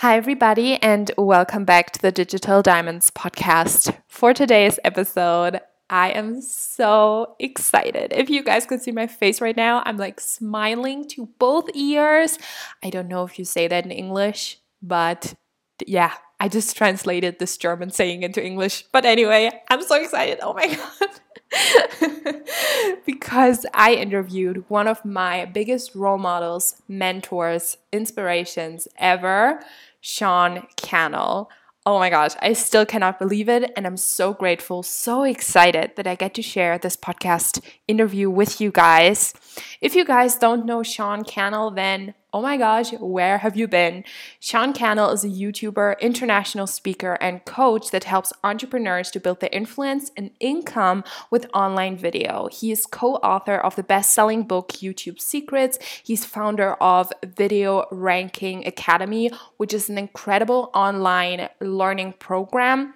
Hi, everybody, and welcome back to the Digital Diamonds podcast. For today's episode, I am so excited. If you guys could see my face right now, I'm like smiling to both ears. I don't know if you say that in English, but yeah, I just translated this German saying into English. But anyway, I'm so excited. Oh my God. because I interviewed one of my biggest role models, mentors, inspirations ever. Sean Cannell. Oh my gosh, I still cannot believe it. And I'm so grateful, so excited that I get to share this podcast interview with you guys. If you guys don't know Sean Cannell, then oh my gosh, where have you been? Sean Cannell is a YouTuber, international speaker, and coach that helps entrepreneurs to build their influence and income with online video. He is co author of the best selling book, YouTube Secrets. He's founder of Video Ranking Academy, which is an incredible online learning program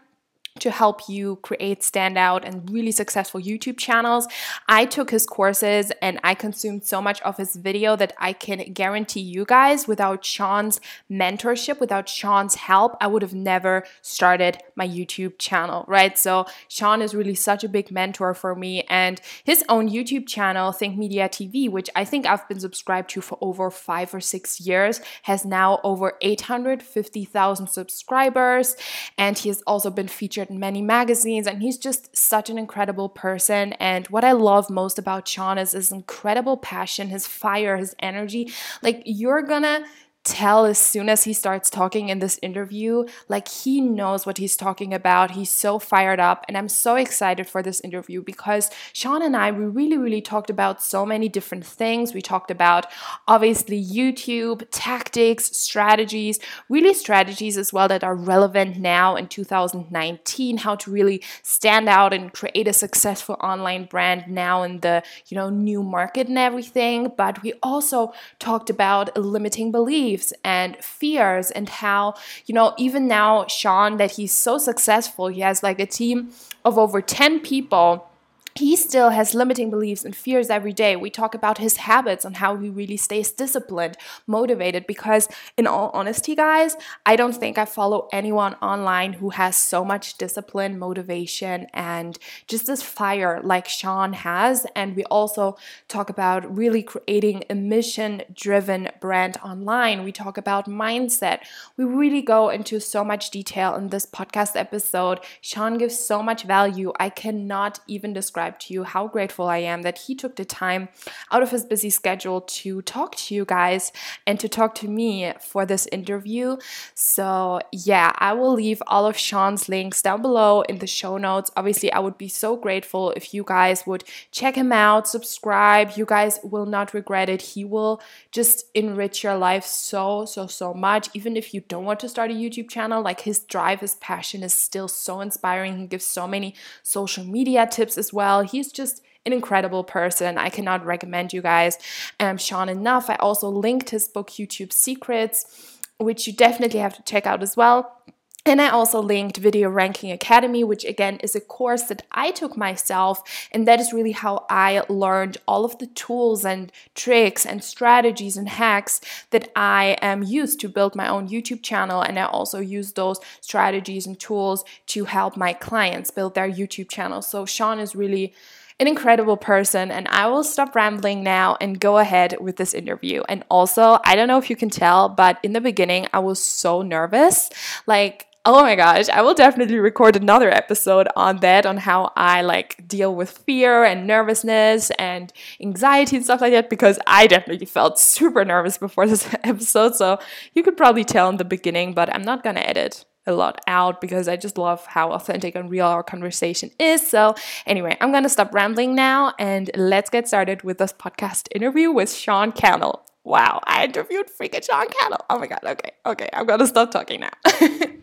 to help you create standout and really successful YouTube channels. I took his courses and I consumed so much of his video that I can guarantee you guys without Sean's mentorship, without Sean's help, I would have never started my YouTube channel, right? So Sean is really such a big mentor for me and his own YouTube channel, Think Media TV, which I think I've been subscribed to for over 5 or 6 years, has now over 850,000 subscribers and he has also been featured featured in many magazines, and he's just such an incredible person. And what I love most about Sean is his incredible passion, his fire, his energy. Like, you're gonna tell as soon as he starts talking in this interview like he knows what he's talking about. He's so fired up and i'm so excited for this interview because sean and i we really really talked about so many different things. We talked about obviously youtube tactics strategies really strategies as well that are relevant now in 2019 how to really stand out and create a successful online brand now in the you know new market and everything. But we also talked about limiting beliefs beliefs and fears and how you know even now Sean that he's so successful. He has like a team of over 10 people he still has limiting beliefs and fears every day. We talk about his habits and how he really stays disciplined, motivated. Because, in all honesty, guys, I don't think I follow anyone online who has so much discipline, motivation, and just this fire like Sean has. And we also talk about really creating a mission driven brand online. We talk about mindset. We really go into so much detail in this podcast episode. Sean gives so much value. I cannot even describe describe to you how grateful I am that he took the time out of his busy schedule to talk to you guys and to talk to me for this interview. So, yeah, I will leave all of Sean's links down below in the show notes. Obviously, I would be so grateful if you guys would check him out, subscribe. You guys will not regret it. He will just enrich your life so, so, so much. Even if you don't want to start a YouTube channel, like his drive, his passion is still so inspiring. He gives so many social media tips as well well. He's just an incredible person. I cannot recommend you guys um, Sean enough. I also linked his book, YouTube Secrets, which you definitely have to check out as well. And I also linked Video Ranking Academy, which again is a course that I took myself. And that is really how I learned all of the tools and tricks and strategies and hacks that I am used to build my own YouTube channel. And I also use those strategies and tools to help my clients build their YouTube channel. So Sean is really an incredible person. And I will stop rambling now and go ahead with this interview. And also, I don't know if you can tell, but in the beginning, I was so nervous. Like, Oh my gosh, I will definitely record another episode on that, on how I like deal with fear and nervousness and anxiety and stuff like that, because I definitely felt super nervous before this episode. So you could probably tell in the beginning, but I'm not gonna edit a lot out because I just love how authentic and real our conversation is. So, anyway, I'm gonna stop rambling now and let's get started with this podcast interview with Sean Cannell. Wow, I interviewed freaking Sean Cannell. Oh my god, okay, okay, I'm gonna stop talking now.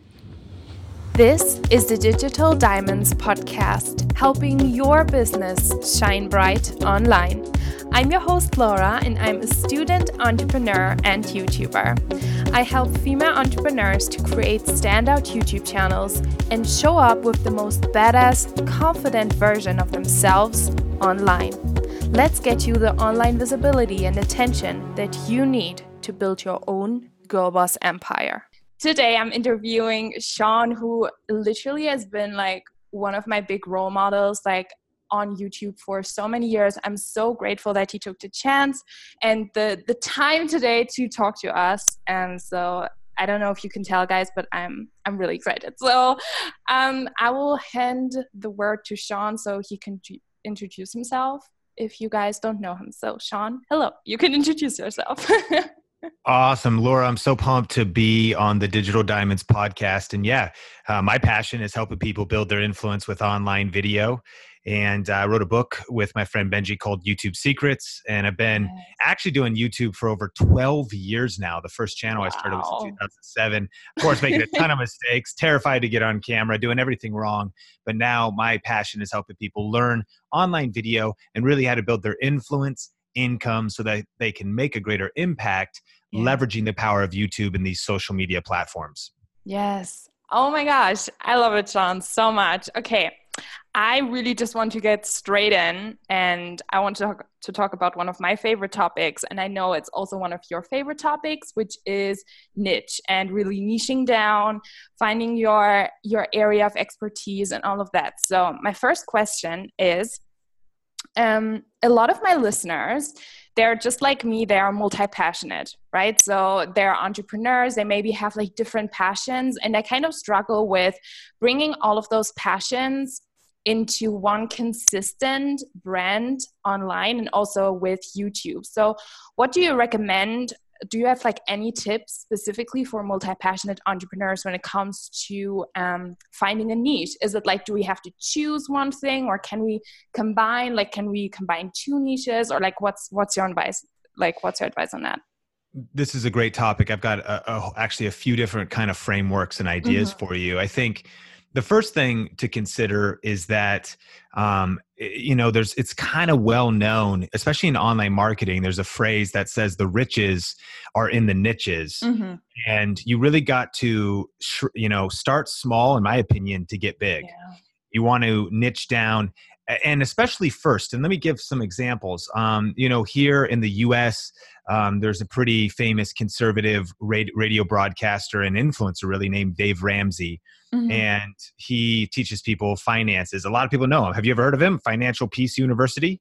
This is the Digital Diamonds podcast, helping your business shine bright online. I'm your host, Laura, and I'm a student, entrepreneur, and YouTuber. I help female entrepreneurs to create standout YouTube channels and show up with the most badass, confident version of themselves online. Let's get you the online visibility and attention that you need to build your own girl boss empire. Today I'm interviewing Sean, who literally has been like one of my big role models. Like on YouTube for so many years. I'm so grateful that he took the chance and the the time today to talk to us. And so I don't know if you can tell, guys, but I'm I'm really excited. So um, I will hand the word to Sean so he can t- introduce himself. If you guys don't know him, so Sean, hello, you can introduce yourself. Awesome, Laura. I'm so pumped to be on the Digital Diamonds podcast. And yeah, uh, my passion is helping people build their influence with online video. And I wrote a book with my friend Benji called YouTube Secrets. And I've been actually doing YouTube for over 12 years now. The first channel wow. I started was in 2007. Of course, making a ton of mistakes, terrified to get on camera, doing everything wrong. But now my passion is helping people learn online video and really how to build their influence income so that they can make a greater impact yeah. leveraging the power of YouTube and these social media platforms. Yes. Oh my gosh. I love it, Sean, so much. Okay. I really just want to get straight in and I want to to talk about one of my favorite topics. And I know it's also one of your favorite topics, which is niche and really niching down, finding your, your area of expertise and all of that. So, my first question is um, a lot of my listeners they're just like me they are multi-passionate right? So they're entrepreneurs they maybe have like different passions and i kind of struggle with bringing all of those passions into one consistent brand online and also with youtube. So what do you recommend do you have like any tips specifically for multi-passionate entrepreneurs when it comes to um, finding a niche? Is it like do we have to choose one thing or can we combine like can we combine two niches or like what's what's your advice like what's your advice on that? This is a great topic. I've got a, a, actually a few different kind of frameworks and ideas mm-hmm. for you. I think the first thing to consider is that um, you know there's it's kind of well known especially in online marketing there's a phrase that says the riches are in the niches mm-hmm. and you really got to you know start small in my opinion to get big yeah. you want to niche down and especially first and let me give some examples. Um, you know here in the us um, there's a pretty famous conservative radio broadcaster and influencer really named dave ramsey. Mm-hmm. and he teaches people finances. A lot of people know him. Have you ever heard of him? Financial peace university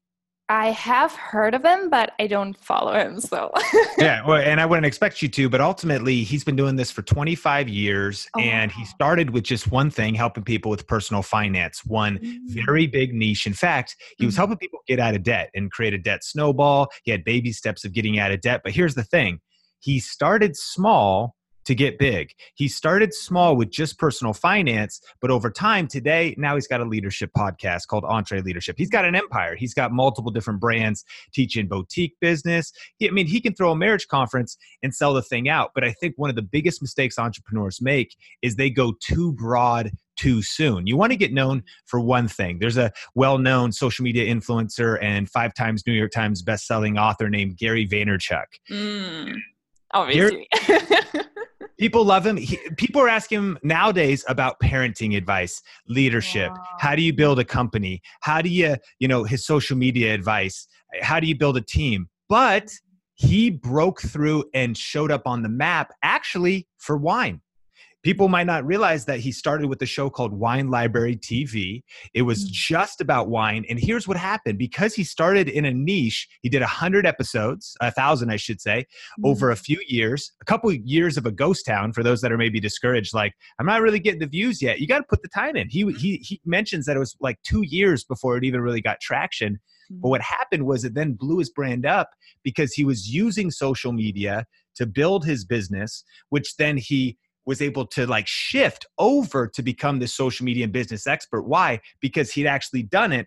I have heard of him, but I don't follow him. So yeah, well, and I wouldn't expect you to, but ultimately, he's been doing this for 25 years, oh, and he started with just one thing: helping people with personal finance. One mm-hmm. very big niche. In fact, he was mm-hmm. helping people get out of debt and create a debt snowball. He had baby steps of getting out of debt, but here's the thing: he started small to get big. He started small with just personal finance, but over time, today, now he's got a leadership podcast called EntreLeadership. He's got an empire. He's got multiple different brands teaching boutique business. He, I mean, he can throw a marriage conference and sell the thing out. But I think one of the biggest mistakes entrepreneurs make is they go too broad too soon. You want to get known for one thing. There's a well known social media influencer and five times New York Times best-selling author named Gary Vaynerchuk. Mm, obviously. Gary, people love him. He, people are asking him nowadays about parenting advice leadership. Wow. how do you build a company? How do you you know his social media advice? How do you build a team? But he broke through and showed up on the map actually for wine people might not realize that he started with a show called Wine Library TV. It was mm. just about wine. And here's what happened because he started in a niche, he did 100 episodes, a 1,000, I should say, mm-hmm. over a mm. few years, a couple of years of a ghost town for those that are maybe discouraged, like, I'm not really getting the views yet. You got to put the time in. He, he, he mentions that it was like two years before it even really got traction. But mm. what happened was it then blew his brand up because he was using social media to build his business, which then he was able to like shift over to become this social media and business expert. Why? Because he'd actually done it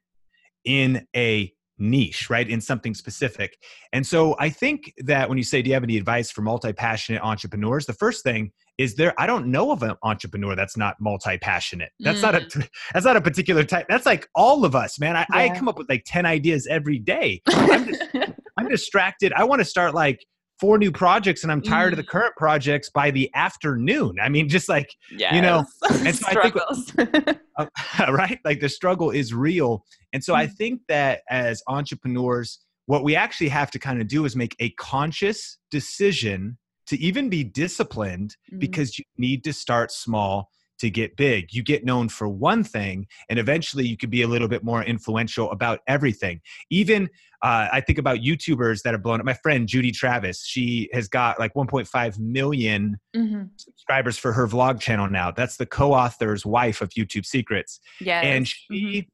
in a niche, right? In something specific. And so I think that when you say, do you have any advice for multi passionate entrepreneurs? The first thing is there, I don't know of an entrepreneur that's not multi passionate. That's mm. not a, mm. that's not a particular type. That's like all of us, man. I, yeah. I come up with like 10 ideas every day. I'm, just, I'm distracted. I want to start like four new projects and I'm tired mm. of the mm. current projects by the afternoon. I mean, just like, yes. you know, and so I think, uh, right? Like the struggle is real. And so mm. I think that as entrepreneurs, what we actually have to kind of do is make a conscious decision to even be disciplined Mhm. because you need to start small to get big. You get known for one thing, and eventually you could be a little bit more influential about everything. Even uh, I think about YouTubers that have blown up. My friend Judy Travis, she has got like 1.5 million Mhm. subscribers for her vlog channel now. That's the co-author's wife of YouTube Secrets Yes. and she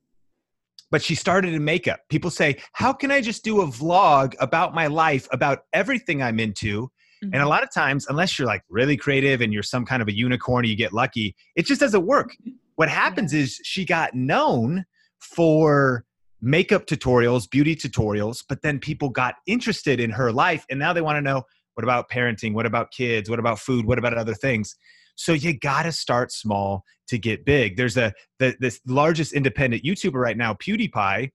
but she started in makeup people say how can i just do a vlog about my life about everything i'm into Mhm. and a lot of times unless you're like really creative and you're some kind of a unicorn or you get lucky it just doesn't work. What happens is she got known for makeup tutorials beauty tutorials but then people got interested in her life and now they want to know what about parenting? What about kids? What about food? What about other things? So you got to start small to get big. There's a the this largest independent youtuber right now pewdiepie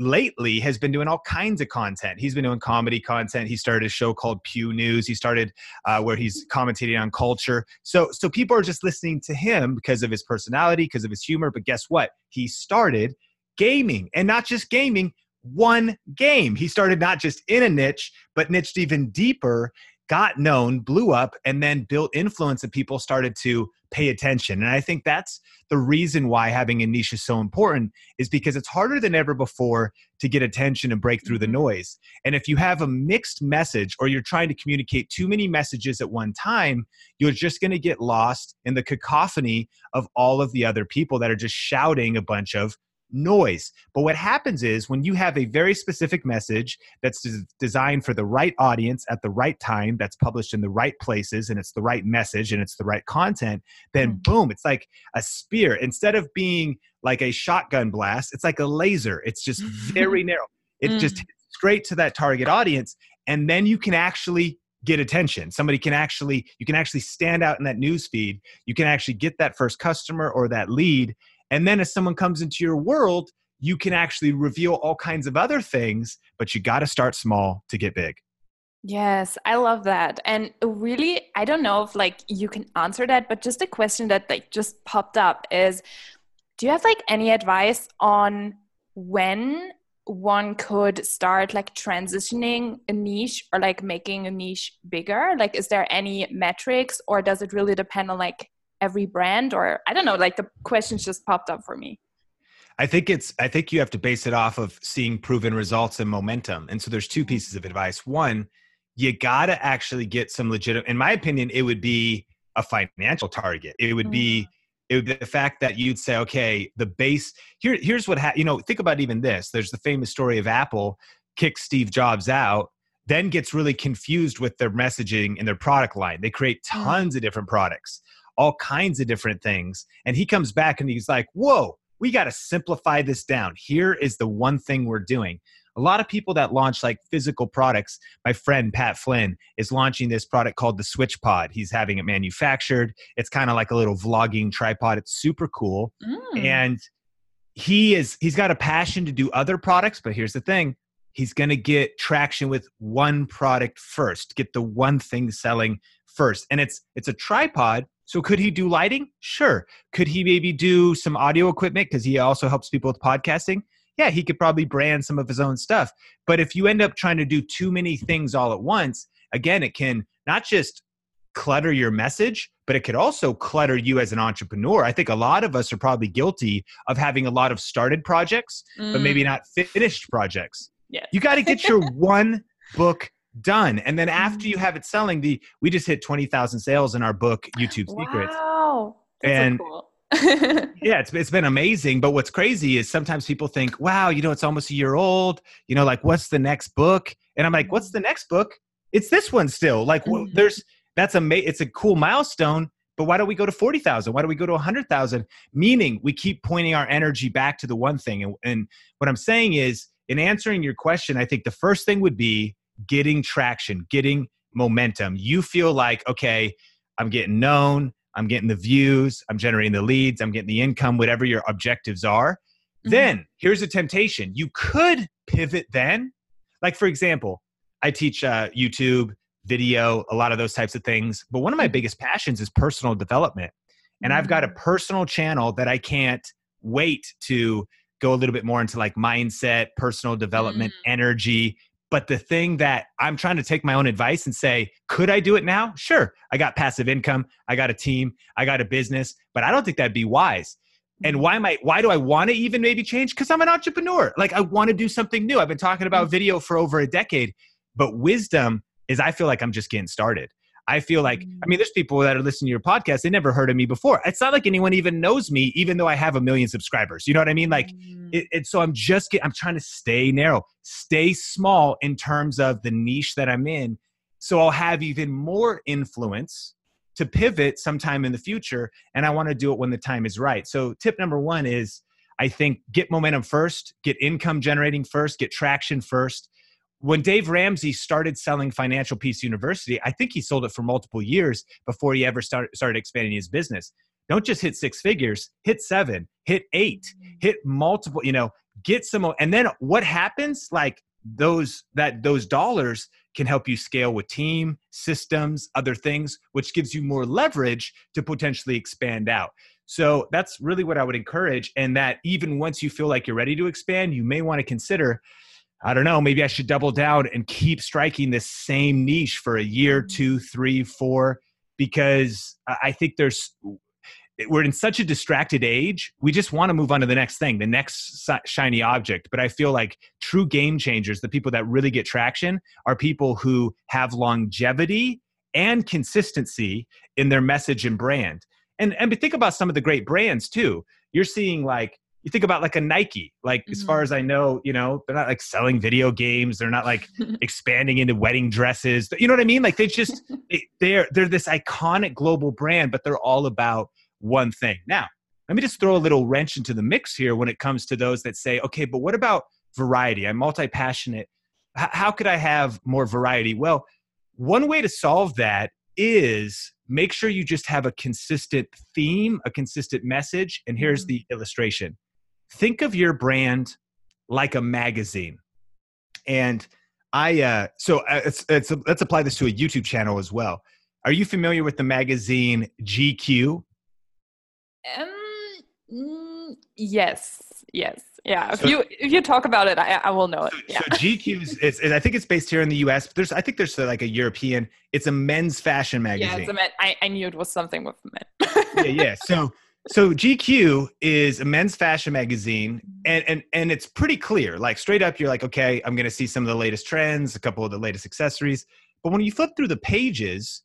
lately has been doing all kinds of content. He's been doing comedy content. He started a show called pew news. He started uh, where he's commentating on culture. So so people are just listening to him because of his personality because of his humor. But guess what? He started gaming and not just gaming one game. He started not just in a niche but niched even deeper got known blew up and then built influence and people started to pay attention and i think that's the reason why having a niche is so important is because it's harder than ever before to get attention and break through the Mhm. noise. And if you have a mixed message or you're trying to communicate too many messages at one time, you're just going to get lost in the cacophony of all of the other people that are just shouting a bunch of noise. But what happens is when you have a very specific message that's des- designed for the right audience at the right time, that's published in the right places, and it's the right message and it's the right content, then Mm. boom, it's like a spear. Instead of being like a shotgun blast, it's like a laser. It's just very narrow. It just Mm. hits straight to that target audience, and then you can actually get attention. Somebody can actually you can actually stand out in that news feed. You can actually get that first customer or that lead, and then as someone comes into your world, you can actually reveal all kinds of other things. But you got to start small to get big. Yes, I love that. And really, I don't know if like you can answer that, but just a question that like just popped up is do you have like any advice on when one could start like transitioning a niche or like making a niche bigger? Like is there any metrics or does it really depend on like every brand or I don't know, like the questions just popped up for me. I think it's I think you have to base it off of seeing proven results and momentum. And so there's two pieces of advice. One, you got to actually get some legitimate in my opinion it would be a financial target. It would be it would be the fact that you'd say okay, the base here here's what ha- you know, think about even this. There's the famous story of Apple kicks Steve Jobs out then gets really confused with their messaging and their product line. They create Mm. tons of different products, all kinds of different things. And he comes back and he's like, Whoa, we got to simplify this down. Here is the one thing we're doing. A lot of people that launch like physical products, my friend Pat Flynn is launching this product called the SwitchPod. He's having it manufactured. It's kind of like a little vlogging tripod. It's super cool. Mm. And he is he's got a passion to do other products, but here's the thing. He's going to get traction with one product first. Get the one thing selling first. And it's it's a tripod. So could he do lighting? Sure. Could he maybe do some audio equipment because he also helps people with podcasting? Yeah, he could probably brand some of his own stuff. But if you end up trying to do too many things all at once, again, it can not just clutter your message, but it could also clutter you as an entrepreneur. I think a lot of us are probably guilty of having a lot of started projects, but maybe mm. not finished projects. Yes. You got to get your one book done. And then after you have it selling, the we just hit 20,000 sales in our book, YouTube Secrets. Wow. That's And- so cool. Yeah, it's, it's been amazing. But what's crazy is sometimes people think, wow, you know, it's almost a year old. You know, like, what's the next book? And I'm like, what's the next book? It's this one still. Like, wh- Mhm. there's, that's a, ma- it's a cool milestone. But why don't we go to 40,000? Why don't we go to 100,000? Meaning we keep pointing our energy back to the one thing. And, and what I'm saying is, in answering your question, I think the first thing would be getting traction, getting momentum. You feel like, okay, I'm getting known, I'm getting the views, I'm generating the leads, I'm getting the income, whatever your objectives are. Mhm. Then here's a temptation. You could pivot then. Like, for example, I teach uh, YouTube, video, a lot of those types of things. But one of my biggest passions is personal development. And I've got a Mm. personal channel that I can't wait to go a little bit more into like mindset, personal development, energy, But the thing that I'm trying to take my own advice and say, could I do it now? Sure. I got passive income. I got a team. I got a business, but I don't think that'd be wise. And why am I, why do I want to even maybe change? Because I'm an entrepreneur. Like I want to do something new. I've been talking about mm-hmm. video for over a decade, but wisdom is I feel like I'm just getting started. I feel like, I mm. mean, there's people that are listening to your podcast, they never heard of me before. It's not like anyone even knows me, even though I have a million subscribers. You know what I mean? Like, mm. it, it, so I'm just get, I'm trying to stay narrow, stay small in terms of the niche that I'm in. So I'll have even more influence to pivot sometime in the future. And I want to do it when the time is right. So, tip number one is I think get momentum first, get income generating first, get traction first when Dave Ramsey started selling Financial Peace University, I think he sold it for multiple years before he ever started, started expanding his business. Don't just hit six figures, hit seven, hit eight, mm-hmm. hit multiple, you know, get some and then what happens like those that those dollars can help you scale with team, systems, other things, which gives you more leverage to potentially expand out. So that's really what I would encourage. And that even once you feel like you're ready to expand, you may want to consider I don't know, maybe I should double down and keep striking this same niche for a year, mm-hmm. two, three, four, because I think there's, we're in such a distracted age. We just want to move on to the next thing, the next shiny object. But I feel like true game changers, the people that really get traction, are people who have longevity and consistency in their message and brand. And, and think about some of the great brands too. You're seeing like you think about like a Nike, like mm-hmm. as far mm-hmm. as I know, you know, they're not like selling video games. They're not like expanding into wedding dresses. You know what I mean? Like they just they're they're this iconic global brand, but they're all about one thing. Now, let me just throw a little wrench into the mix here when it comes to those that say, okay, but what about variety? I'm multi passionate. H- how could I have more variety? Well, one way to solve that is make sure you just have a consistent theme, a consistent message. And here's mm-hmm. the illustration think of your brand like a magazine. And I, uh, so uh, it's, it's, let's apply this to a YouTube channel as well. Are you familiar with the magazine GQ? Um, mm, yes, yes, yeah. If so, you if you talk about it, I, I will know it. So, yeah. so GQ is, I think it's based here in the U.S. But there's, I think there's uh, like a European. It's a men's fashion magazine. Yeah, it's a men. I, I knew it was something with men. yeah, yeah. So so GQ is a men's fashion magazine and and and it's pretty clear. Like straight up you're like, okay, I'm to see some of the latest trends, a couple of the latest accessories. But when you flip through the pages,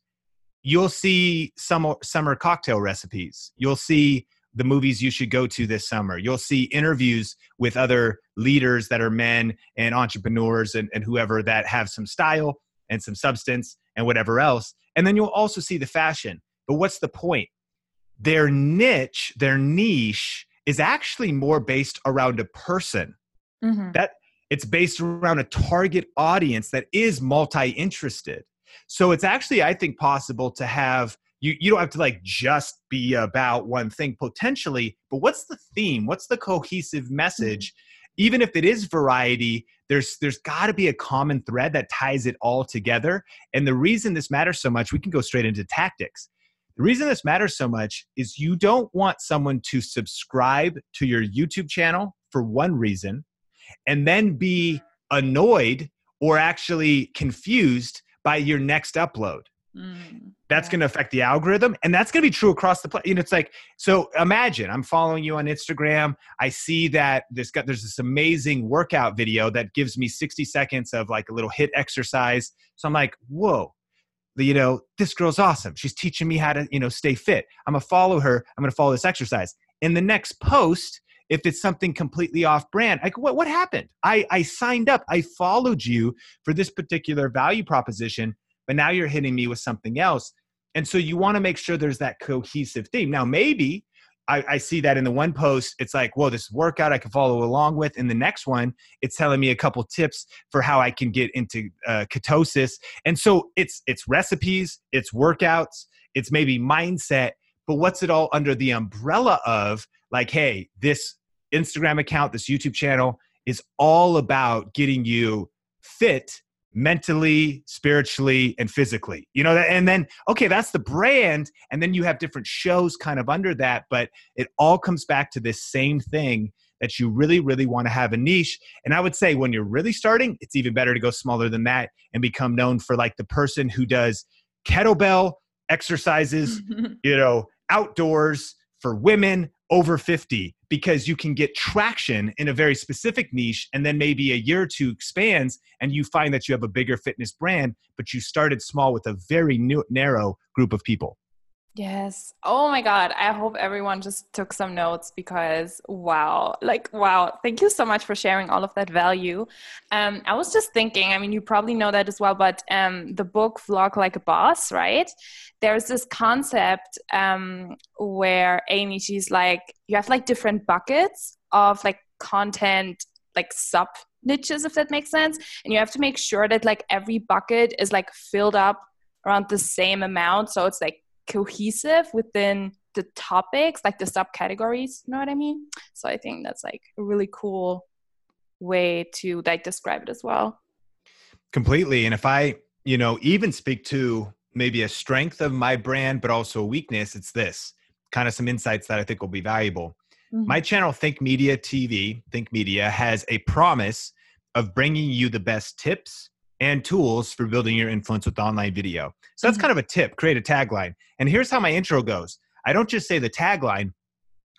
you'll see some summer cocktail recipes. You'll see the movies you should go to this summer. You'll see interviews with other leaders that are men and entrepreneurs and, and whoever that have some style and some substance and whatever else. And then you'll also see the fashion. But what's the point? Their niche, their niche is actually more based around a person. Mm-hmm. That it's based around a target audience that is multi-interested. So it's actually, I think, possible to have you you don't have to like just be about one thing potentially, but what's the theme? What's the cohesive message? Mm-hmm. Even if it is variety, there's there's got to be a common thread that ties it all together. And the reason this matters so much, we can go straight into tactics the reason this matters so much is you don't want someone to subscribe to your YouTube channel for one reason and then be annoyed or actually confused by your next upload. Mm, that's yeah. going to affect the algorithm and that's going to be true across the place. you know it's like so imagine i'm following you on instagram i see that there's got there's this amazing workout video that gives me 60 seconds of like a little HIIT exercise so i'm like whoa you know, this girl's awesome. She's teaching me how to, you know, stay fit. I'm gonna follow her. I'm gonna follow this exercise. In the next post, if it's something completely off brand, like what, what happened? I, I signed up, I followed you for this particular value proposition, but now you're hitting me with something else. And so you want to make sure there's that cohesive theme. Now, maybe I, I, see that in the one post, it's like, well, this workout I can follow along with. In the next one, it's telling me a couple tips for how I can get into uh, ketosis. And so it's it's recipes, it's workouts, it's maybe mindset. But what's it all under the umbrella of? Like, hey, this Instagram account, this YouTube channel is all about getting you fit mentally, spiritually, and physically. You know, and then, okay, that's the brand. And then you have different shows kind of under that, but it all comes back to this same thing that you really, really want to have a niche. And I would say when you're really starting, it's even better to go smaller than that and become known for like the person who does kettlebell exercises, you know, outdoors for women over 50 because you can get traction in a very specific niche and then maybe a year or two expands and you find that you have a bigger fitness brand but you started small with a very new, narrow group of people Yes. Oh my God. I hope everyone just took some notes because wow, like, wow. Thank you so much for sharing all of that value. Um, I was just thinking, I mean, you probably know that as well, but um, the book Vlog Like a Boss, right? There's this concept um, where Amy, she's like, you have like different buckets of like content, like sub niches, if that makes sense. And you have to make sure that like every bucket is like filled up around the same amount. So it's like cohesive within the topics, like the subcategories. You know what I mean? So I think that's like a really cool way to like describe it as well. Completely. And if I, you know, even speak to maybe a strength of my brand, but also a weakness, it's this kind of some insights that I think will be valuable. Mm-hmm. My channel, Think Media TV, Think Media, has a promise of bringing you the best tips and tools for building your influence with online video. So that's mm-hmm. kind of a tip create a tagline. And here's how my intro goes I don't just say the tagline,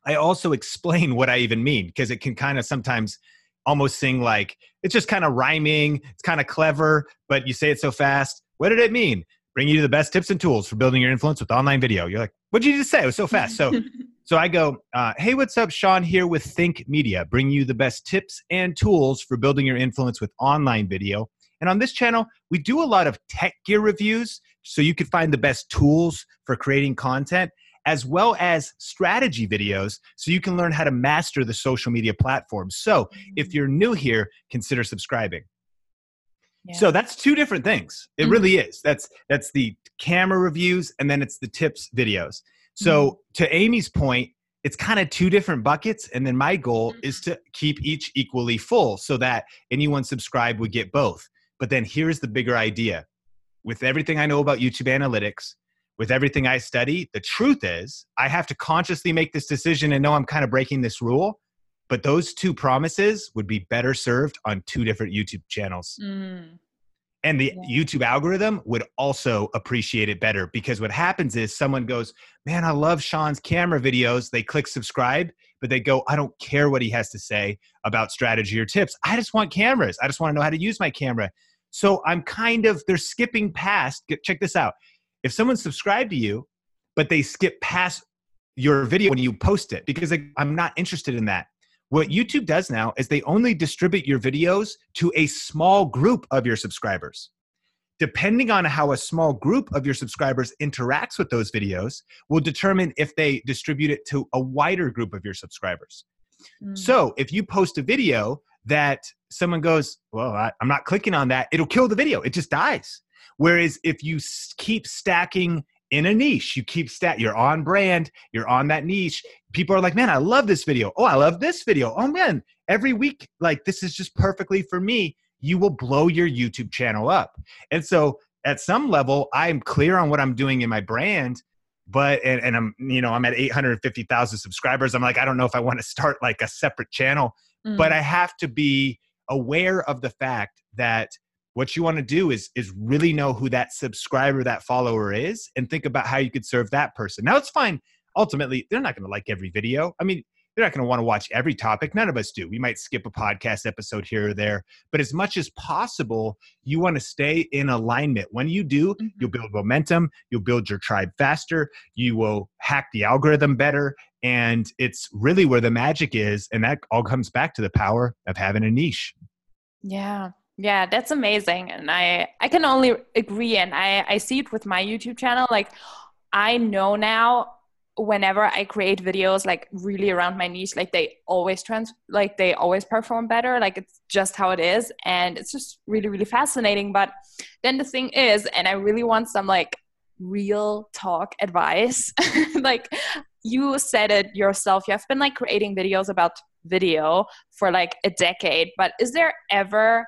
I also explain what I even mean because it can kind of sometimes almost sing like it's just kind of rhyming, it's kind of clever, but you say it so fast. What did it mean? Bring you the best tips and tools for building your influence with online video. You're like, what did you just say? It was so fast. So So I go, uh, hey, what's up? Sean here with Think Media, bring you the best tips and tools for building your influence with online video. And on this channel, we do a lot of tech gear reviews so you can find the best tools for creating content as well as strategy videos so you can learn how to master the social media platforms. So if mm. you're new here, consider subscribing. Yeah. So that's two different things. It mm-hmm. really is. That's that's the camera reviews and then it's the tips videos. So mm-hmm. to Amy's point, it's kind of two different buckets and then my goal is mm-hmm. to keep each equally full so that anyone subscribed would get both. But then here's the bigger idea. With everything I know about YouTube analytics, with everything I study, the truth is I have to consciously make this decision and know I'm kind of breaking this rule. But those two promises would be better served on two different YouTube channels. Mm. And the yeah. YouTube algorithm would also appreciate it better because what happens is someone goes, Man, I love Sean's camera videos. They click subscribe, but they go, I don't care what he has to say about strategy or tips. I just want cameras. I just want to know how to use my camera. So I'm kind of, they're skipping past. Check this out. If someone subscribed to you, but they skip past your video when you post it because I'm not interested in that. What YouTube does now is they only distribute your videos to a small group of your subscribers. Depending on how a small group of your subscribers interacts with those videos, will determine if they distribute it to a wider group of your subscribers. Mm. So if you post a video that someone goes, Well, I, I'm not clicking on that, it'll kill the video, it just dies. Whereas if you keep stacking in a niche. You keep stat, you're on brand, you're on that niche. People are like, man, I love this video. Oh, I love this video. Oh man, every week, like this is just perfectly for me. You will blow your YouTube channel up. And so at some level, I'm clear on what I'm doing in my brand, but and, and I'm, you know, I'm at 850,000 subscribers. I'm like, I don't know if I want to start like a separate channel, mm. but I have to be aware of the fact that what you want to do is is really know who that subscriber that follower is and think about how you could serve that person. Now it's fine ultimately they're not going to like every video. I mean they're not going to want to watch every topic none of us do. We might skip a podcast episode here or there but as much as possible you want to stay in alignment. When you do mm-hmm. you'll build momentum you'll build your tribe faster you will hack the algorithm better and it's really where the magic is and that all comes back to the power of having a niche. Yeah yeah, that's amazing. And I I can only agree and I I see it with my YouTube channel like I know now whenever I create videos like really around my niche like they always trans like they always perform better like it's just how it is and it's just really really fascinating but then the thing is and I really want some like real talk advice like you said it yourself you have been like creating videos about video for like a decade but is there ever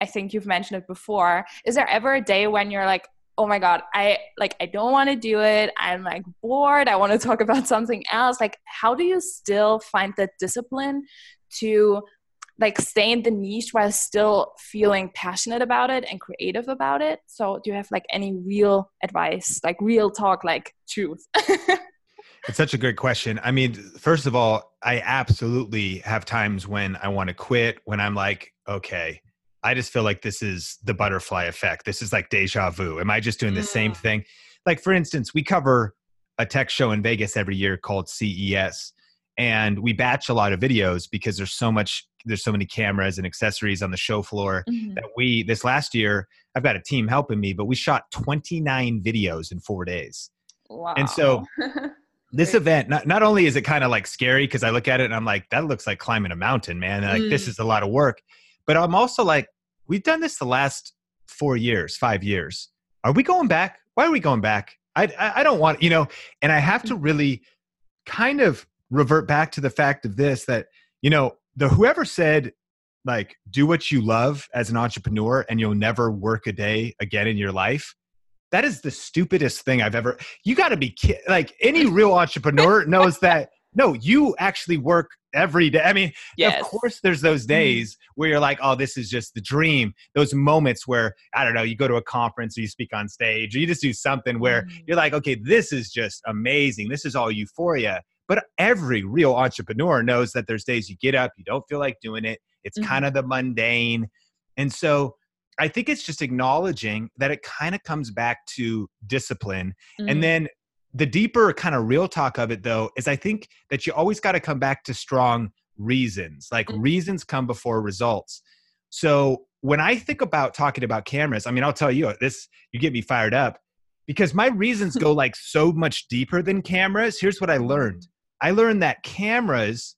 I think you've mentioned it before. Is there ever a day when you're like, oh my god i like i don't want to do it. I'm like bored. I want to talk about something else. Like how do you still find the discipline to like stay in the niche while still feeling passionate about it and creative about it? So do you have like any real advice like real talk like truth? It's such a great question. I mean first of all i absolutely have times when i want to quit when i'm like okay I just feel like this is the butterfly effect. This is like deja vu. Am I just doing the mm. same thing? Like, for instance, we cover a tech show in Vegas every year called CES, and we batch a lot of videos because there's so much, there's so many cameras and accessories on the show floor mm-hmm. that we, this last year, I've got a team helping me, but we shot 29 videos in four days. Wow. And so, this event not, not only is it kind of like scary because i look at it and i'm like that looks like climbing a mountain man like mm. this is a lot of work but I'm also like, we've done this the last four years, five years. Are we going back? Why are we going back? I, I, I don't want, you know, and I have to mm. really kind of revert back to the fact of this that, you know, the whoever said like do what you love as an entrepreneur and you'll never work a day again in your life that is the stupidest thing i've ever you got to be ki- like any real entrepreneur knows that no you actually work every day. I mean, yes. of course, there's those mm-hmm. days where you're like, oh, this is just the dream. Those moments where, I don't know, you go to a conference or you speak on stage or you just do something where mm. you're like, okay, this is just amazing. This is all euphoria. But every real entrepreneur knows that there's days you get up, you don't feel like doing it. It's mm-hmm. kind of the mundane. And so I think it's just acknowledging that it kind of comes back to discipline. Mm. And then the deeper kind of real talk of it though is i think that you always got to come back to strong reasons like mm-hmm. reasons come before results so when i think about talking about cameras i mean i'll tell you this you get me fired up because my reasons go like so much deeper than cameras here's what i learned i learned that cameras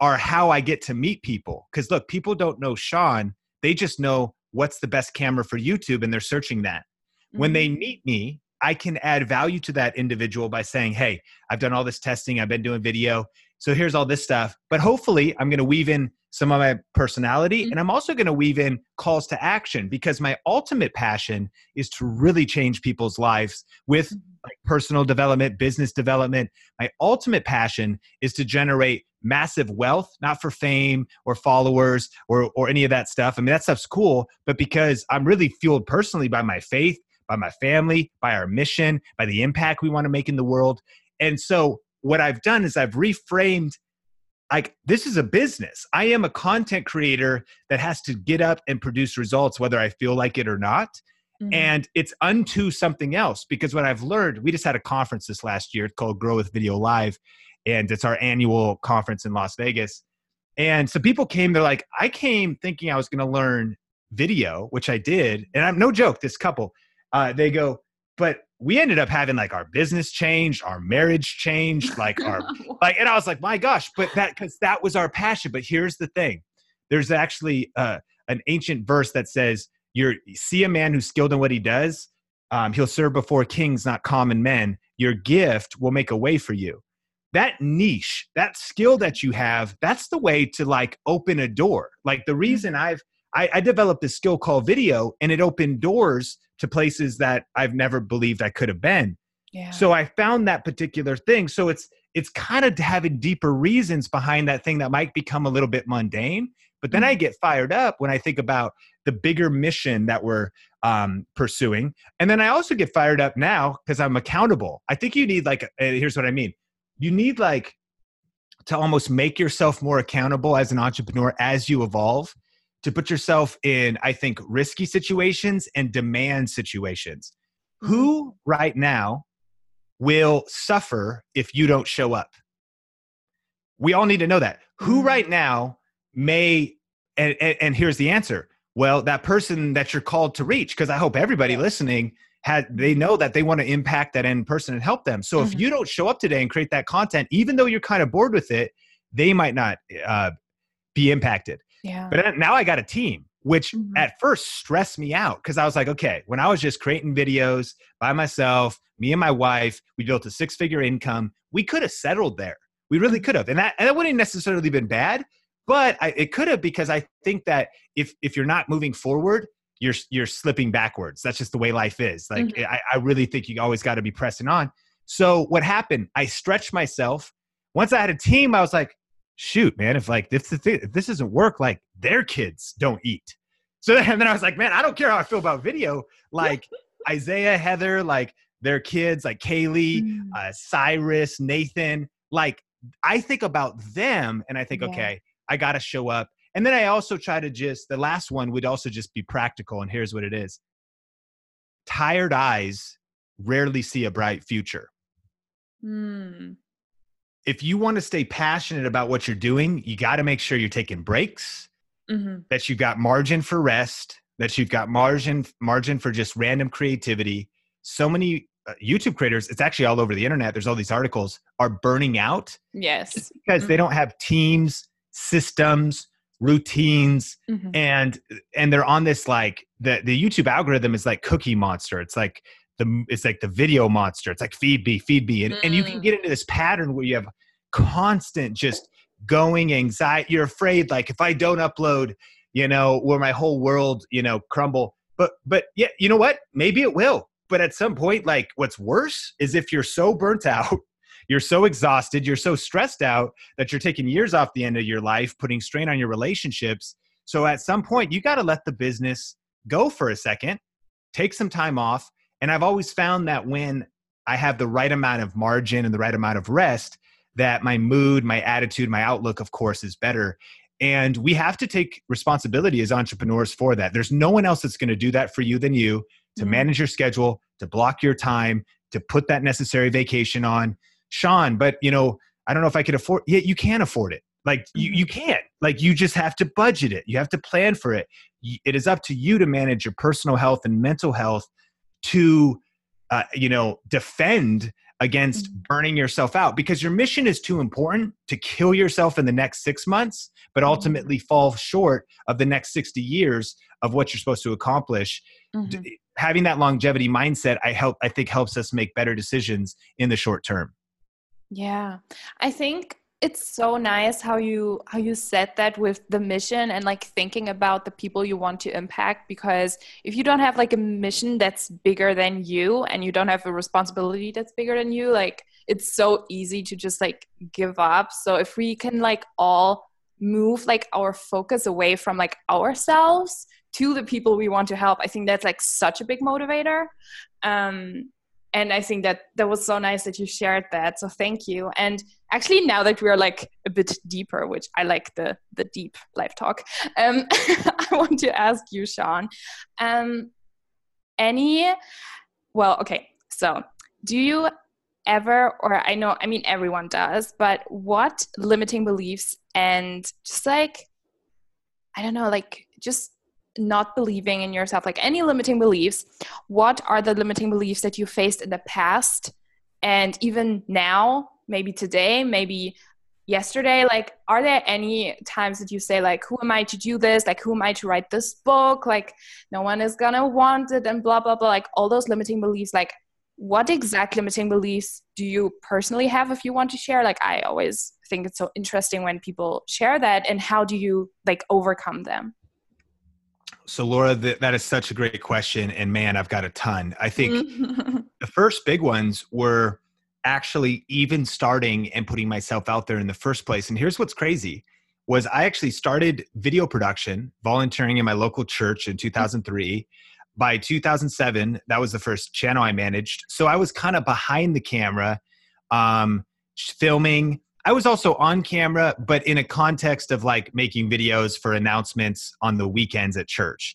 are how i get to meet people because look people don't know sean they just know what's the best camera for youtube and they're searching that mm-hmm. when they mm-hmm. meet me I can add value to that individual by saying, hey, I've done all this testing, I've been doing video. So here's all this stuff. But hopefully, I'm going to weave in some of my personality mm-hmm. and I'm also going to weave in calls to action because my ultimate passion is to really change people's lives with mm-hmm. like personal development, business development. My ultimate passion is to generate massive wealth, not for fame or followers or, or any of that stuff. I mean, that stuff's cool, but because I'm really fueled personally by my faith by my family, by our mission, by the impact we want to make in the world. And so what I've done is I've reframed like this is a business. I am a content creator that has to get up and produce results whether I feel like it or not. Mm-hmm. And it's unto something else because what I've learned, we just had a conference this last year called Grow with Video Live, and it's our annual conference in Las Vegas. And so people came, they're like, I came thinking I was going to learn video, which I did. And I'm no joke, this couple, uh, they go, but we ended up having like our business changed, our marriage changed, like our like, and I was like, my gosh, but that because that was our passion. But here's the thing: there's actually uh, an ancient verse that says, "You see a man who's skilled in what he does, um, he'll serve before kings, not common men. Your gift will make a way for you." That niche, that skill that you have, that's the way to like open a door. Like the mm-hmm. reason I've I, I developed this skill called video, and it opened doors to places that I've never believed I could have been. Yeah. So I found that particular thing. So it's it's kind of having deeper reasons behind that thing that might become a little bit mundane. But then mm-hmm. I get fired up when I think about the bigger mission that we're um, pursuing. And then I also get fired up now because I'm accountable. I think you need like, uh, here's what I mean. You need like to almost make yourself more accountable as an entrepreneur as you evolve to put yourself in, I think, risky situations and demand situations. Mm-hmm. Who right now will suffer if you don't show up? We all need to know that. Who mm-hmm. right now may, and, and, and here's the answer. Well, that person that you're called to reach, because I hope everybody listening had they know that they want to impact that end person and help them. So mm-hmm. if you don't show up today and create that content, even though you're kind of bored with it, they might not uh, be impacted. Yeah. But now I got a team, which mm-hmm. at first stressed me out because I was like, okay, when I was just creating videos by myself, me and my wife, we built a six figure income. We could have settled there. We really could have. And that, and that wouldn't necessarily been bad, but I, it could have because I think that if, if you're not moving forward, you're you're slipping backwards. That's just the way life is. Like mm-hmm. I, I really think you always got to be pressing on. So what happened? I stretched myself. Once I had a team, I was like, shoot, man, if like this if this doesn't work, like their kids don't eat. So then, then I was like, man, I don't care how I feel about video. Like Isaiah, Heather, like their kids, like Kaylee, mm. uh, Cyrus, Nathan, like I think about them and I think, yeah. okay, I got to show up. And then I also try to just, the last one would also just be practical. And here's what it is tired eyes rarely see a bright future. Mm. If you want to stay passionate about what you're doing, you got to make sure you're taking breaks, mm-hmm. that you've got margin for rest, that you've got margin margin for just random creativity. So many uh, YouTube creators, it's actually all over the internet. There's all these articles are burning out. Yes. Because mm-hmm. they don't have teams, systems, routines mm-hmm. and and they're on this like the the YouTube algorithm is like cookie monster. It's like the it's like the video monster. It's like feed me, feed me. And mm. and you can mm. get into this pattern where you have constant just going anxiety. You're afraid like if I don't upload, you know, where my whole world, you know, crumble. But but yeah, you know what? Maybe it will. But at some point, like what's worse is if you're so burnt out, you're so exhausted, you're so stressed out that you're taking years off the end of your life, putting strain on your relationships. So at some point, you got to let the business go for a second, take some time off. And I've always found that when I have the right amount of margin and the right amount of rest, that my mood, my attitude, my outlook, of course, is better. And we have to take responsibility as entrepreneurs for that. There's no one else that's going to do that for you than you to mm-hmm. manage your schedule, to block your time, to put that necessary vacation on. Sean, but you know, I don't know if I could afford yeah, you can afford it. Like you, mm-hmm. you can't. Like you just have to budget it. You have to plan for it. It is up to you to manage your personal health and mental health to uh, you know, defend against mm-hmm. burning yourself out because your mission is too important to kill yourself in the next six months, but mm-hmm. ultimately fall short of the next 60 years of what you're supposed to accomplish. Mm-hmm. Having that longevity mindset, I help, I think helps us make better decisions in the short term. Yeah. I think it's so nice how you how you said that with the mission and like thinking about the people you want to impact because if you don't have like a mission that's bigger than you and you don't have a responsibility that's bigger than you like it's so easy to just like give up. So if we can like all move like our focus away from like ourselves to the people we want to help i think that's like such a big motivator. Um and i think that that was so nice that you shared that so thank you. And actually now that we're like a bit deeper which i like the the deep live talk um i want to ask you sean um any well okay so do you ever or i know i mean everyone does but what limiting beliefs and just like i don't know like just not believing in yourself, like any limiting beliefs, what are the limiting beliefs that you faced in the past and even now, maybe today, maybe yesterday? Like, are there any times that you say, like, who am I to do this? Like, who am I to write this book? Like, no one is gonna want it and blah, blah, blah. Like, all those limiting beliefs, like, what exact limiting beliefs do you personally have if you want to share like i always think it's so interesting when people share that and how do you like overcome them so, Laura, th- that is such a great question. And man, I've got a ton. I think the first big ones were actually even starting and putting myself out there in the first place. And here's what's crazy was I actually started video production, volunteering in my local church in 2003. By 2007, that was the first channel I managed. So I was kind of behind the camera, um, filming, I was also on camera, but in a context of like making videos for announcements on the weekends at church.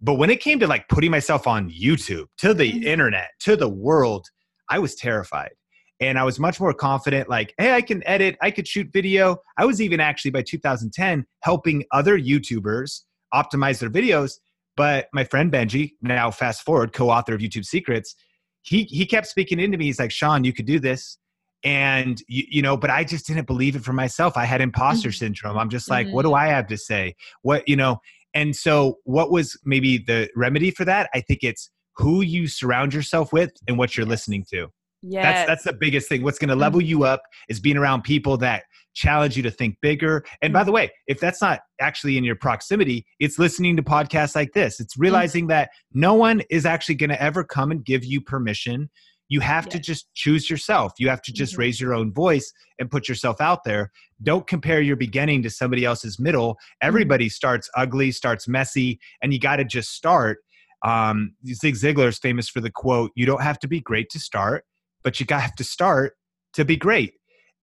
But when it came to like putting myself on YouTube, to the mm-hmm. internet, to the world, I was terrified. And I was much more confident, like, hey, I can edit, I could shoot video. I was even actually by 2010 helping other YouTubers optimize their videos. But my friend Benji, now fast forward, co author of YouTube Secrets, he, he kept speaking into me. He's like, Sean, you could do this and you, you, know but i just didn't believe it for myself i had imposter mm-hmm. syndrome i'm just like mm-hmm. what do mm-hmm. i have to say what you know and so what was maybe the remedy for that i think it's who you surround yourself with and what you're yes. listening to yeah that's that's the biggest thing what's going to level mm-hmm. you up is being around people that challenge you to think bigger. And by the way, if that's not actually in your proximity, it's listening to podcasts like this. It's realizing mm-hmm. that no one is actually going to ever come and give you permission. You have to just choose yourself. You have to just mm-hmm. raise your own voice and put yourself out there. Don't compare your beginning to somebody else's middle. Mm-hmm. Everybody mm-hmm. starts ugly, starts messy, and you got to just start. Um, Zig Ziglar is famous for the quote, You don't have to be great to start, but you got to start to be great.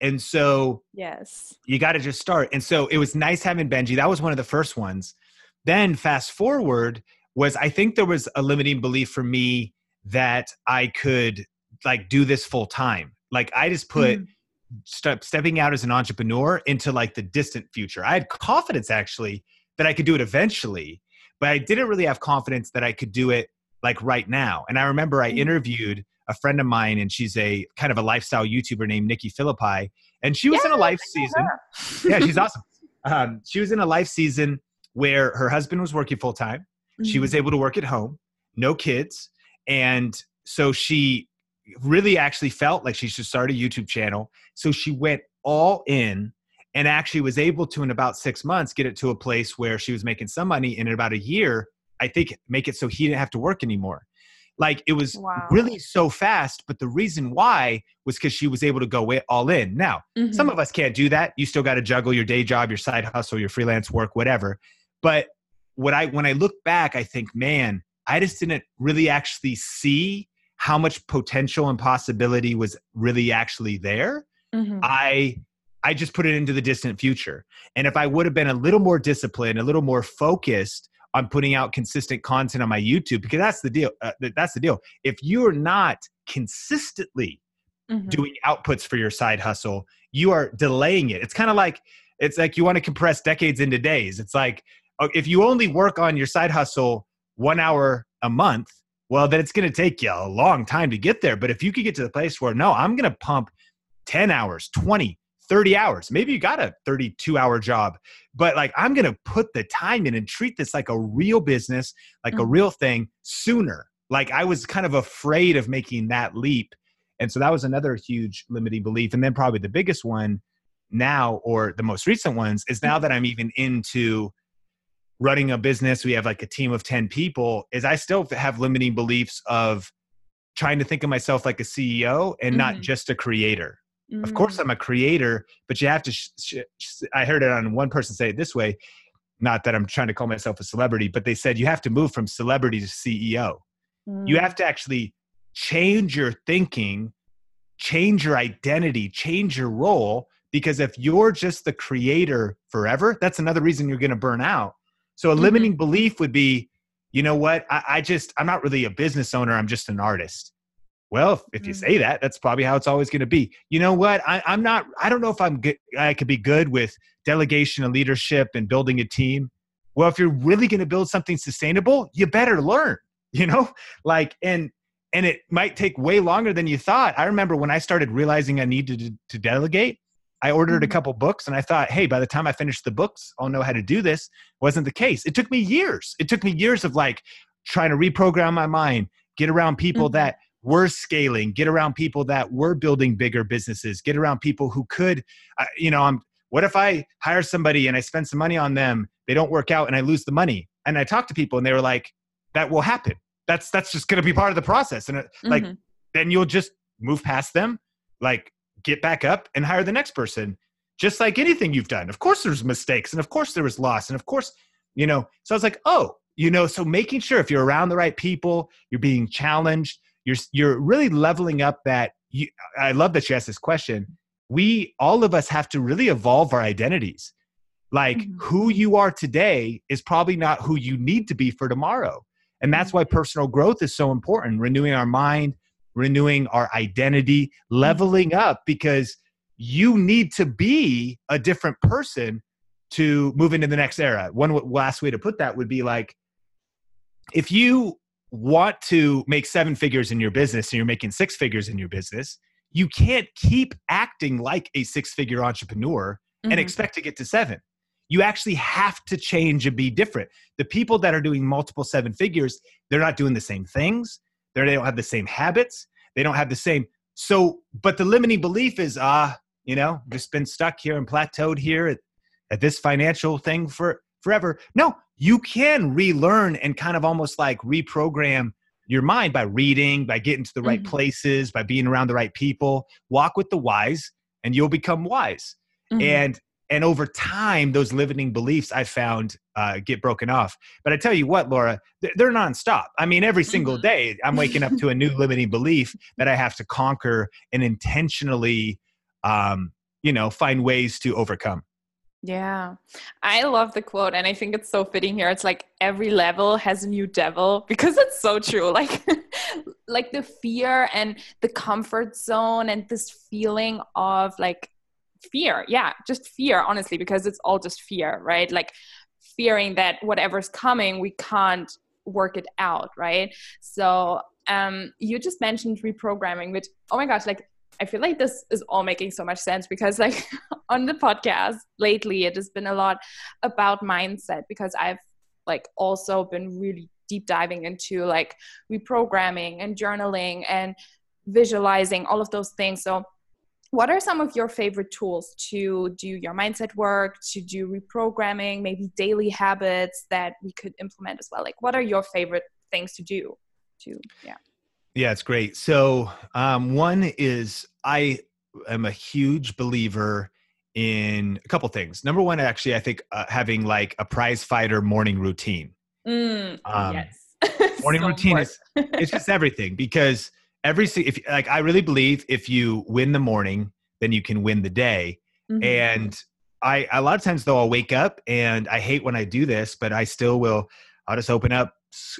And so, yes, you got to just start. And so, it was nice having Benji. That was one of the first ones. Then, fast forward, was I think there was a limiting belief for me that I could like do this full time. Like, I just put mm. step, stepping out as an entrepreneur into like the distant future. I had confidence actually that I could do it eventually, but I didn't really have confidence that I could do it like right now. And I remember I mm. interviewed a friend of mine, and she's a kind of a lifestyle YouTuber named Nikki Phillippi, and she was yeah, in a life season. yeah, she's awesome. Um, she was in a life season where her husband was working full time. Mm-hmm. She was mm-hmm. able to work at home, no kids, and so she really actually felt like she should start a YouTube channel. So she went all in and actually was able to in about six months get it to a place where she was making some money and in about a year i think make it so he didn't have to work anymore like it was wow. really so fast, but the reason why was because she was able to go all in. Now, mm-hmm. some of us can't do that. You still got to juggle your day job, your side hustle, your freelance work, whatever. But what I when I look back, I think, man, I just didn't really actually see how much potential and possibility was really actually there. Mm-hmm. I I just put it into the distant future. And if I would have been a little more disciplined, a little more focused, on putting out consistent content on my YouTube because that's the deal. Uh, that's the deal. If you're not consistently mm-hmm. doing outputs for your side hustle, you are delaying it. It's kind of like it's like you want to compress decades into days. It's like oh, if you only work on your side hustle one hour a month, well, then it's going to take you a long time to get there. But if you could get to the place where no, I'm going to pump 10 hours, 20, 30 hours. Maybe you got a 32 hour job, but like I'm going to put the time in and treat this like a real business, like mm-hmm. a real thing sooner. Like I was kind of afraid of making that leap. And so that was another huge limiting belief. And then probably the biggest one now, or the most recent ones, is now that I'm even into running a business, we have like a team of 10 people, is I still have limiting beliefs of trying to think of myself like a CEO and mm-hmm. not just a creator Mm. Of course, mm. I'm a creator, but you have to. Sh- sh- I heard it on one person say it this way. Not that I'm trying to call myself a celebrity, but they said you have to move from celebrity to CEO. Mm. You have to actually change your thinking, change your identity, change your role. Because if you're just the creator forever, that's another reason you're going to burn out. So a mm-hmm. limiting belief would be, you know what? I, I just, I'm not really a business owner. I'm just an artist. Well, if you mm. say that, that's probably how it's always going to be. You know what? I, am not. I don't know if I'm good. I could be good with delegation and leadership and building a team. Well, if you're really going to build something sustainable, you better learn. You know, like and and it might take way longer than you thought. I remember when I started realizing I needed to, to delegate. I ordered mm-hmm. a couple books and I thought, hey, by the time I finish the books, I'll know how to do this. Wasn't the case. It took me years. It took me years of like trying to reprogram my mind, get around people mm-hmm. that we're scaling get around people that were building bigger businesses get around people who could uh, you know i'm what if i hire somebody and i spend some money on them they don't work out and i lose the money and i talk to people and they were like that will happen that's that's just going to be part of the process and it, uh, like mm-hmm. then you'll just move past them like get back up and hire the next person just like anything you've done of course there's mistakes and of course there was loss and of course you know so i was like oh you know so making sure if you're around the right people you're being challenged you're you're really leveling up that you, i love that you asked this question we all of us have to really evolve our identities like mm-hmm. who you are today is probably not who you need to be for tomorrow and that's mm-hmm. why personal growth is so important renewing our mind renewing our identity leveling up because you need to be a different person to move into the next era one last way to put that would be like if you want to make seven figures in your business and you're making six figures in your business, you can't keep acting like a six figure entrepreneur mm-hmm. and expect to get to seven. You actually have to change and be different. The people that are doing multiple seven figures, they're not doing the same things. They're, they don't have the same habits. They don't have the same. So, but the limiting belief is, ah, uh, you know, just been stuck here and plateaued here at, at this financial thing for forever. No, you can relearn and kind of almost like reprogram your mind by reading, by getting to the right mm-hmm. places, by being around the right people. Walk with the wise and you'll become wise. Mm-hmm. And and over time those limiting beliefs i found uh, get broken off but i tell you what laura they're nonstop i mean every single mm-hmm. day i'm waking up to a new limiting belief that i have to conquer and intentionally um, you know find ways to overcome yeah, I love the quote, and I think it's so fitting here. It's like every level has a new devil because it's so true. Like, like the fear and the comfort zone, and this feeling of like fear. Yeah just fear honestly because it's all just fear right? Like fearing that whatever's coming we can't work it out right? So um you just mentioned reprogramming which oh my gosh like I feel like this is all making so much sense because, like, on the podcast lately, it has been a lot about mindset because I've, like, also been really deep diving into like reprogramming and journaling and visualizing all of those things. So, what are some of your favorite tools to do your mindset work to do reprogramming maybe daily habits that we could implement as well? Like what are your favorite things to do to yeah. Yeah it's great. So um, one is i am a huge believer in a couple things. Number one actually i think uh, having like a prize fighter morning routine. Mm, um, yes. morning so routine is it's just everything because every if like I really believe if you win the morning, then you can win the day. Mm-hmm. And I a lot of times though I'll wake up and I hate when I do this, but I still will. I'll just open up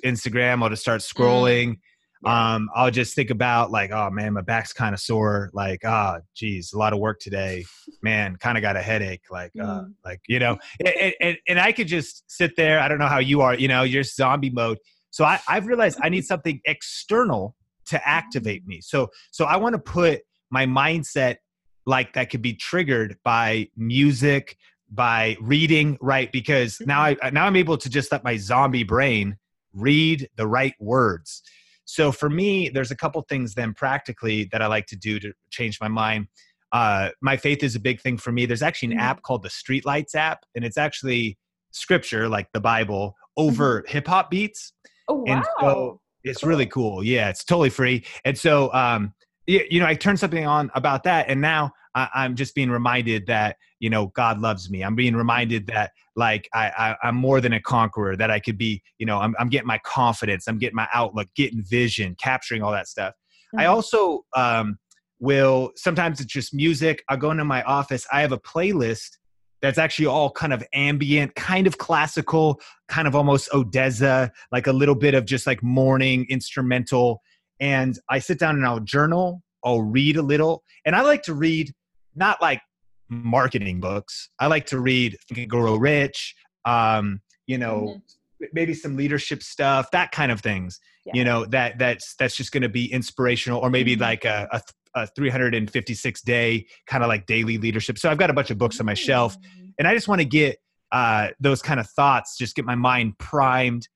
Instagram. I'll just start mm. scrolling. Mm. Yeah. Um, I'll just think about like, oh man, my back's kind of sore. Like, ah, oh, geez, a lot of work today. Man, kind of got a headache. Like, uh, mm. uh, like you know, and, and, and I could just sit there. I don't know how you are. You know, you're zombie mode. So I, I've realized I need something external to activate me. So so I want to put my mindset like that could be triggered by music, by reading, right? Because now mm-hmm. I now I'm able to just let my zombie brain read the right words. So for me, there's a couple things then practically that I like to do to change my mind. Uh, my faith is a big thing for me. There's actually an mm-hmm. app called the Streetlights app, and it's actually scripture, like the Bible, over mm-hmm. hip hop beats. Oh wow! And so it's cool. really cool. Yeah, it's totally free. And so, um, you, you know, I turned something on about that, and now I, I'm just being reminded that you know God loves me. I'm being reminded that like I, I am more than a conqueror. That I could be. You know, I'm I'm getting my confidence. I'm getting my outlook, getting vision, capturing all that stuff. Mm-hmm. I also um, will sometimes it's just music. I'll go into my office. I have a playlist that's actually all kind of ambient, kind of classical, kind of almost Odesza, like a little bit of just like morning instrumental. And I sit down and I'll journal, I'll read a little. And I like to read not like marketing books. I like to read Think and Grow Rich, um, you know, mm-hmm. maybe some leadership stuff, that kind of things. Yeah. You know, that that's that's just gonna be inspirational, or maybe mm-hmm. like a, a a 356 day kind of like daily leadership. So I've got a bunch of books on my shelf, mm. and I just want to get uh, those kind of thoughts, just get my mind primed.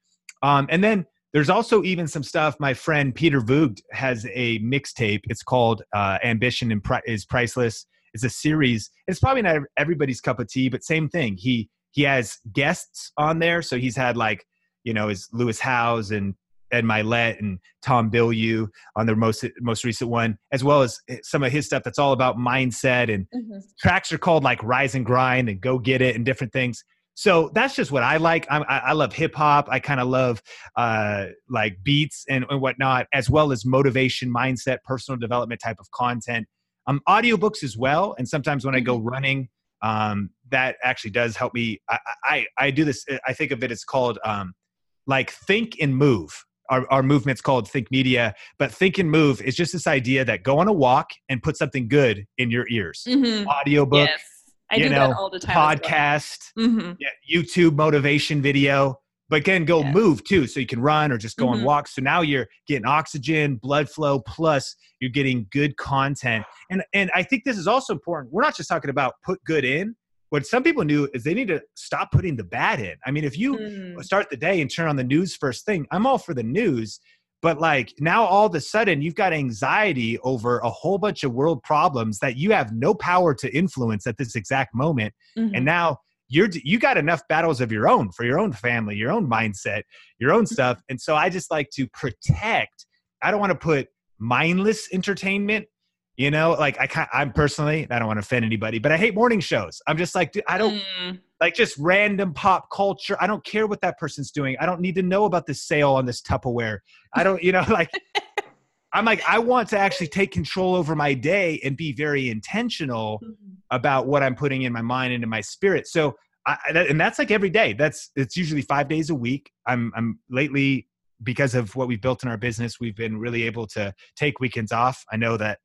Um, and then there's also even some stuff. My friend Peter Voogd has a mixtape. It's called uh, "Ambition and Pri- is Priceless." It's a series. It's probably not everybody's cup of tea, but same thing. He he has guests on there, so he's had like you know his Lewis Howes and Ed Mylett and Tom Bilyeu on their most most recent one, as well as some of his stuff that's all about mindset and mm-hmm. tracks are called like Rise and Grind and Go Get It and different things. So that's just what I like. I'm, i love hip hop. I kind of love uh, like beats and, and whatnot, as well as motivation, mindset, personal development type of content. Um, audiobooks as well. And sometimes when I go mm-hmm. running, um, that actually does help me. I, I, I do this. I think of it as called um, like think and move our, our movement's called Think Media, but Think and Move is just this idea that go on a walk and put something good in your ears. Mm-hmm. Audiobook, yes. I you know, all the time. Podcast, well. mm-hmm. yeah, YouTube motivation video, but again, go yes. move too. So you can run or just go mm-hmm. on walks. So now you're getting oxygen, blood flow, plus you're getting good content. And and I think this is also important. We're not just talking about put good in, what some people knew is they need to stop putting the bad in. I mean, if you mm. start the day and turn on the news first thing, I'm all for the news, but like now all of a sudden you've got anxiety over a whole bunch of world problems that you have no power to influence at this exact moment mm-hmm. and now you're you got enough battles of your own for your own family your own mindset your own mm-hmm. stuff and so i just like to protect i don't want to put mindless entertainment you know like i i'm personally i don't want to offend anybody but i hate morning shows. I'm just like i don't mm. like just random pop culture. I don't care what that person's doing. I don't need to know about this sale on this tupperware. I don't you know like i'm like i want to actually take control over my day and be very intentional mm-hmm. about what i'm putting in my mind and in my spirit. So I, and that's like every day. That's it's usually five days a week. I'm i'm lately because of what we've built in our business we've been really able to take weekends off. I know that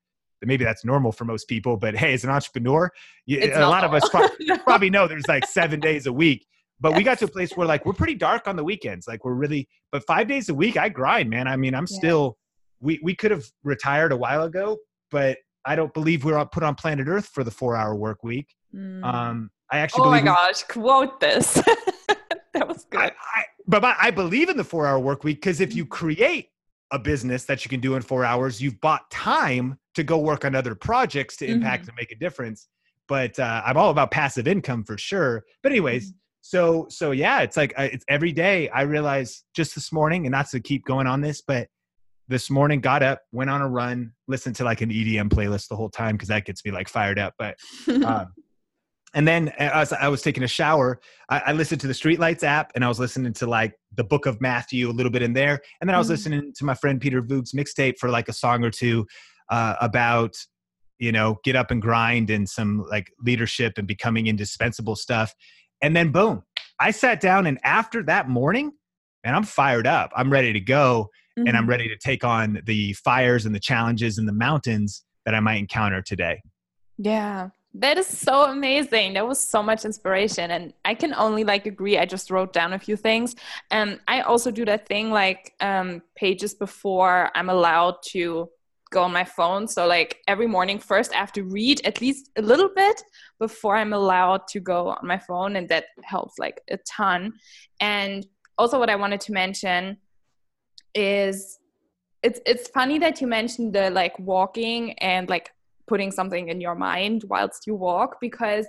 maybe that's normal for most people, but hey, as an entrepreneur, you, a lot normal. of us probably, no. probably know there's like seven days a week. But yes. we got to a place where like we're pretty dark on the weekends. Like we're really, but five days a week, I grind, man. I mean, I'm yeah. still. We we could have retired a while ago, but I don't believe we're put on planet Earth for the four hour work week. Mm. Um, I actually. Oh my gosh! Quote this. that was good. I, I, but I believe in the four hour work week because if you create a business that you can do in four hours, you've bought time to go work on other projects to impact mm-hmm. and make a difference. But uh, I'm all about passive income for sure. But anyways, mm-hmm. so so yeah, it's like uh, it's every day. I realize just this morning, and not to keep going on this, but this morning got up, went on a run, listened to like an EDM playlist the whole time because that gets me like fired up. But um, and then as I was taking a shower, I, I, listened to the Streetlights app and I was listening to like the book of Matthew a little bit in there. And then I was mm-hmm. listening to my friend Peter Voogd's mixtape for like a song or two uh, about, you know, get up and grind and some like leadership and becoming indispensable stuff. And then boom, I sat down and after that morning, and I'm fired up. I'm ready to go mm-hmm. and I'm mm-hmm. ready to take on the fires and the challenges and the mountains that I might encounter today. Yeah. That is so amazing. That was so much inspiration. And I can only like agree. I just wrote down a few things. And I also do that thing like um, pages before I'm allowed to go on my phone. So like every morning first I have to read at least a little bit before I'm allowed to go on my phone. And that helps like a ton. And also what I wanted to mention is it's it's funny that you mentioned the like walking and like putting something in your mind whilst you walk because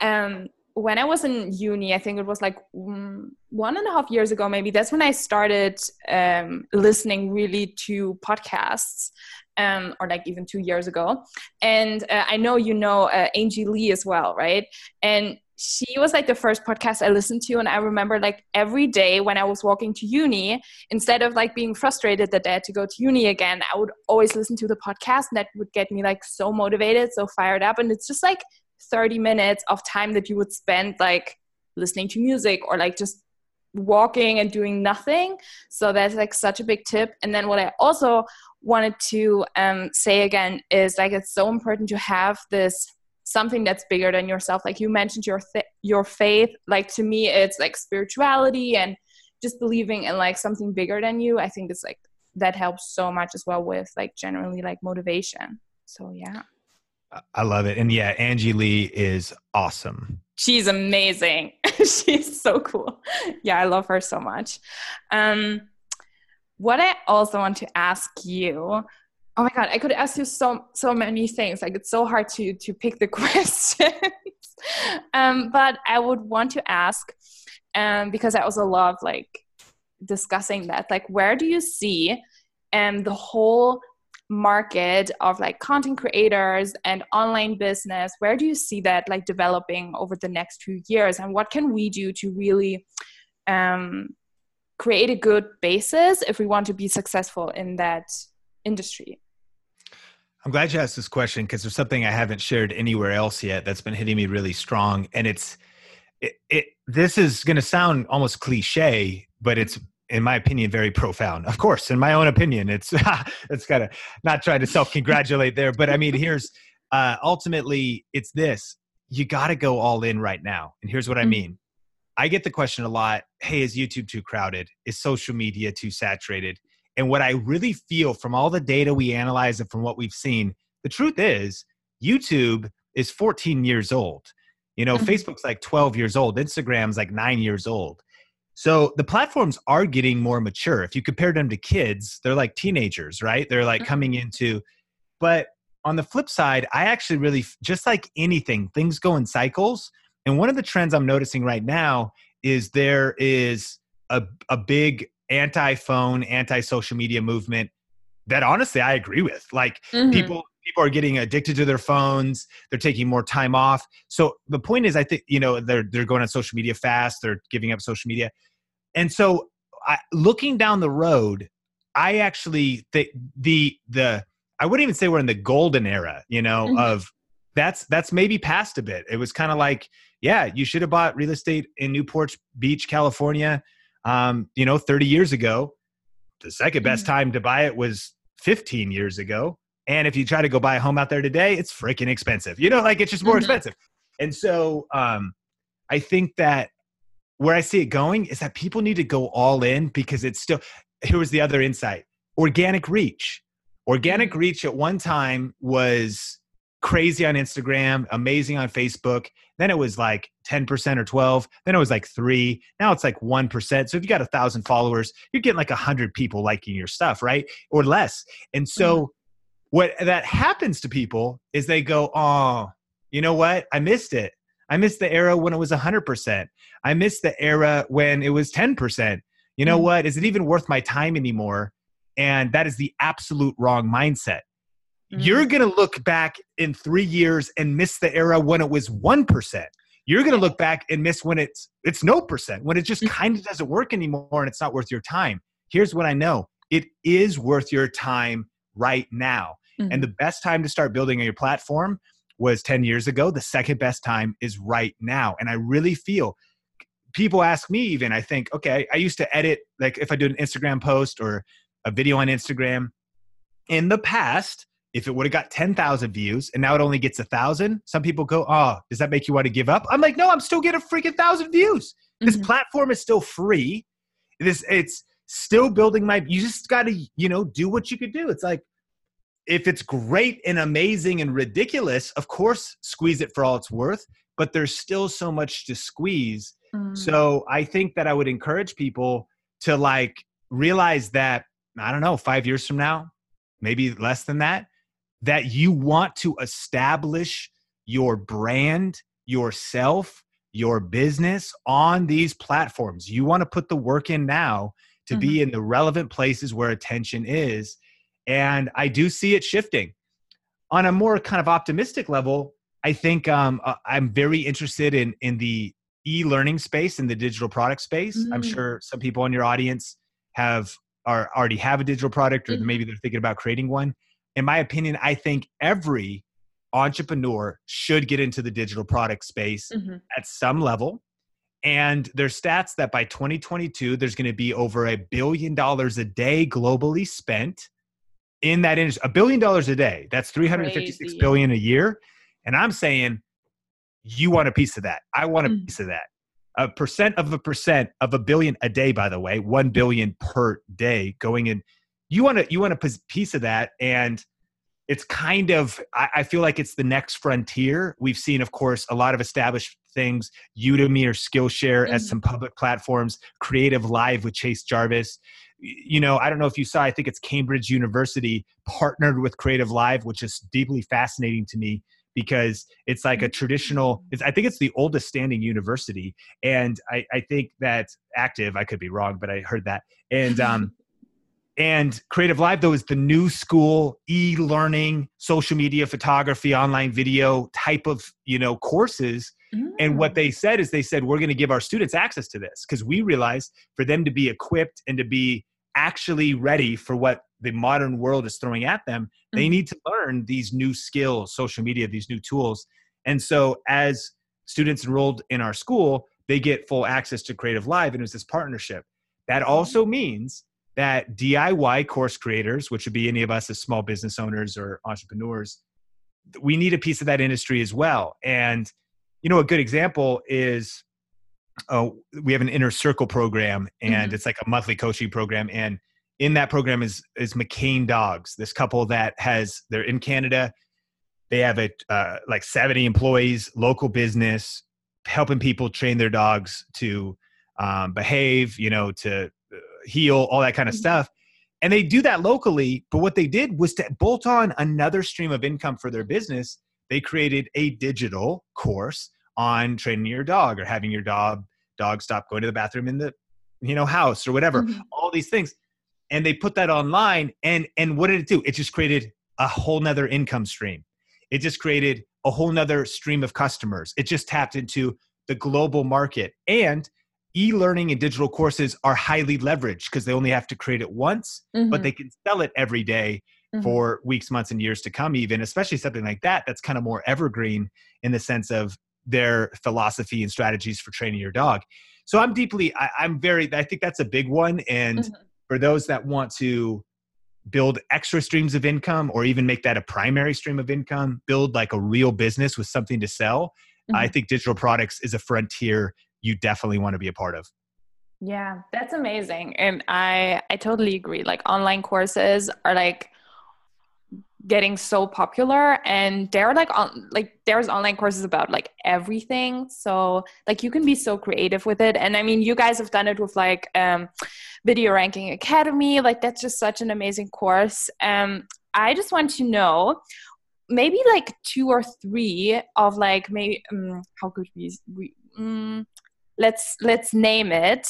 um, when I was in uni, I think it was like one and a half years ago, maybe that's when I started um, listening really to podcasts, um, or like even two years ago. And uh, I know you know uh, Angie Lee as well, right? And she was like the first podcast I listened to. And I remember like every day when I was walking to uni, instead of like being frustrated that I had to go to uni again, I would always listen to the podcast and that would get me like so motivated, so fired up. And it's just like 30 minutes of time that you would spend like listening to music or like just walking and doing nothing. So that's like such a big tip. And then what I also wanted to um, say again is like it's so important to have this something that's bigger than yourself. Like you mentioned your th- your faith like to me it's like spirituality and just believing in like something bigger than you. I think it's like that helps so much as well with like generally like motivation. So yeah. I love it. And yeah angie lee is awesome. She's amazing. She's so cool. Yeah i love her so much. Um what i also want to ask you oh my god i could ask you so so many things. Like it's so hard to to pick the questions. Um, but i would want to ask um, because i also love like discussing that like where do you see um, the whole market of like content creators and online business? Where do you see that like developing over the next few years? And what can we do to really um, create a good basis if we want to be successful in that industry I'm glad you asked this question because there's something I haven't shared anywhere else yet that's been hitting me really strong, and it's it. it this is going to sound almost cliche, but it's in my opinion very profound. Of course, in my own opinion, it's it's kind of not trying to self congratulate there, but I mean, here's uh, ultimately it's this: you got to go all in right now, and here's what mm-hmm. I mean. I get the question a lot hey, is YouTube too crowded? Is social media too saturated? And what I really feel from all the data we analyze and from what we've seen, the truth is YouTube is 14 years old. You know, mm-hmm. Facebook's like 12 years old, Instagram's like nine years old. So the platforms are getting more mature. If you compare them to kids, they're like teenagers, right? They're like coming Mm-hmm. into, but on the flip side, I actually really, just like anything, things go in cycles. And one of the trends I'm noticing right now is there is a, a big anti phone, anti social media movement that honestly I agree with. Like Mhm. people people are getting addicted to their phones they're taking more time off so the point is i think you know they're they're going on social media fast they're giving up social media and so I, looking down the road i actually think the the i wouldn't even say we're in the golden era you know Mhm. of that's that's maybe past a bit it was kind of like yeah you should have bought real estate in newport beach california um, you know 30 years ago the second best Mhm. time to buy it was 15 years ago and if you try to go buy a home out there today, it's freaking expensive. You know, like it's just more Mhm. expensive. And so um, I think that where I see it going is that people need to go all in because it's still, here was the other insight organic reach. Organic Mhm. reach at one time was crazy on Instagram, amazing on Facebook. Then it was like 10% or 12. Then it was like three. Now it's like 1%. So if you got a thousand followers, you're getting like a hundred people liking your stuff, right? Or less. And so what that happens to people is they go, oh, you know what? I missed it. I missed the era when it was 100%. I missed the era when it was 10%. You know Mhm. what? Is it even worth my time anymore? And that is the absolute wrong mindset. You're Mm. going to look back in three years and miss the era when it was 1%. You're going to look back and miss when it's it's no percent, when it just Mhm. kind of doesn't work anymore and it's not worth your time. Here's what I know. It is worth your time right now. Mhm. And the best time to start building your platform was 10 years ago. The second best time is right now. And I really feel people ask me, even, I think, okay, I used to edit, like if I do an Instagram post or a video on Instagram in the past, if it would have got 10,000 views and now it only gets a thousand, some people go, oh, does that make you want to give up? I'm like, no, I'm still getting a freaking thousand views. This Mhm. platform is still free. This it's still building my you just got to, you know, do what you could do. It's like if it's great and amazing and ridiculous, of course, squeeze it for all it's worth, but there's still so much to squeeze. Mm. So I think that I would encourage people to like realize that, I don't know, five years from now, maybe less than that, that you want to establish your brand, yourself, your business on these platforms. You want to put the work in now to be in the relevant places where attention is. And I do see it shifting. On a more kind of optimistic level, I think um, uh, I'm very interested in in the e-learning space in the digital product space. I'm Mm. sure some people in your audience have are already have a digital product, or Mhm. maybe they're thinking about creating one. In my opinion, I think every entrepreneur should get into the digital product space Mhm. at some level. And there's stats that by 2022, there's going to be over a billion dollars a day globally spent in that industry. A billion dollars a day. That's 356 Crazy. billion a year. And I'm saying, you want a piece of that. I want a Mhm. piece of that. A percent of a percent of a billion a day, by the way, one billion per day going in. You want to you want a piece of that, and it's kind of I, I feel like it's the next frontier. We've seen, of course, a lot of established things, Udemy or Skillshare as Mhm. some public platforms, Creative Live with Chase Jarvis. You know, I don't know if you saw, I think it's Cambridge University partnered with Creative Live, which is deeply fascinating to me because it's like a traditional, it's, I think it's the oldest standing university. And I, I think that active, I could be wrong, but I heard that. And, um, and Creative Live, though, is the new school e-learning, social media, photography, online video type of you know courses. And what Mm. they said is they said we're going to give our students access to this because we realized for them to be equipped and to be actually ready for what the modern world is throwing at them, they Mhm. need to learn these new skills, social media, these new tools. And so as students enrolled in our school, they get full access to Creative Live, and it was this partnership. That also means that DIY course creators, which would be any of us as small business owners or entrepreneurs, we need a piece of that industry as well. And you know, a good example is uh, we have an inner circle program, and Mhm. it's like a monthly coaching program. And in that program is is McCann Dogs, this couple that has they're in Canada. They have a uh, like seventy employees, local business, helping people train their dogs to um, behave, you know, to heal, all that kind of Mhm. stuff. And they do that locally. But what they did was to bolt on another stream of income for their business. They created a digital course on training your dog or having your dog dog stop going to the bathroom in the you know house or whatever Mhm. all these things and they put that online and and what did it do it just created a whole nother income stream it just created a whole nother stream of customers it just tapped into the global market and e-learning and digital courses are highly leveraged because they only have to create it once but Mhm. they can sell it every day Mhm. for weeks months and years to come even especially something like that that's kind of more evergreen in the sense of their philosophy and strategies for training your dog so i'm deeply I, i'm very i think that's a big one and Mhm. for those that want to build extra streams of income or even make that a primary stream of income build like a real business with something to sell i Mhm. think digital products is a frontier you definitely want to be a part of Yeah, that's amazing. And I I totally agree. Like online courses are like getting so popular and they're like on like there's online courses about like everything. So like you can be so creative with it. And I mean you guys have done it with like um Video Ranking Academy. Like that's just such an amazing course. Um I just want to know maybe like two or three of like maybe um, how could we, we um, let's let's name it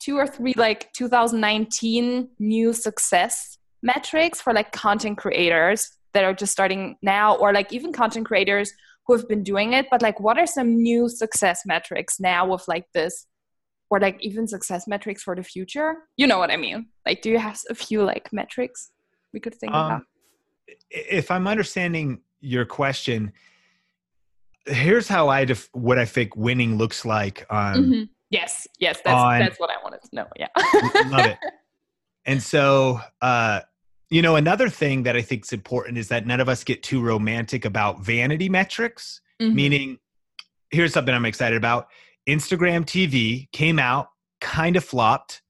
two or three like 2019 new success metrics for like content creators that are just starting now or like even content creators who have been doing it but like what are some new success metrics now with like this or like even success metrics for the future? You know what i mean. Like do you have a few like metrics we could think about? Um, if I'm understanding your question, here's how I def- what I think winning looks like. On Mhm. yes yes that's on- that's what i wanted to know yeah love it. And so, uh, you know, another thing that I think is important is that none of us get too romantic about vanity metrics. Mhm. Meaning, here's something I'm excited about. Instagram TV came out, kind of flopped.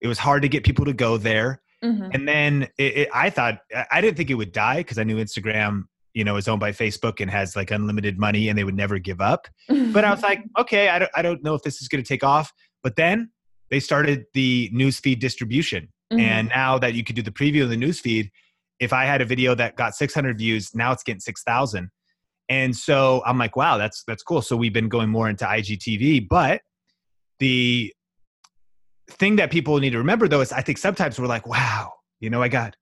It was hard to get people to go there. Mhm. And then it, it, I thought I didn't think it would die because I knew Instagram, you know, is owned by Facebook and has like unlimited money and they would never give up. But I was like, okay, I don't, I don't know if this is going to take off. But then they started the newsfeed distribution, Mhm. and now that you could do the preview of the newsfeed, if I had a video that got 600 views, now it's getting 6,000. And so I'm like, wow, that's that's cool. So we've been going more into IGTV, but the thing that people need to remember though is I think sometimes we're like, wow, you know, I got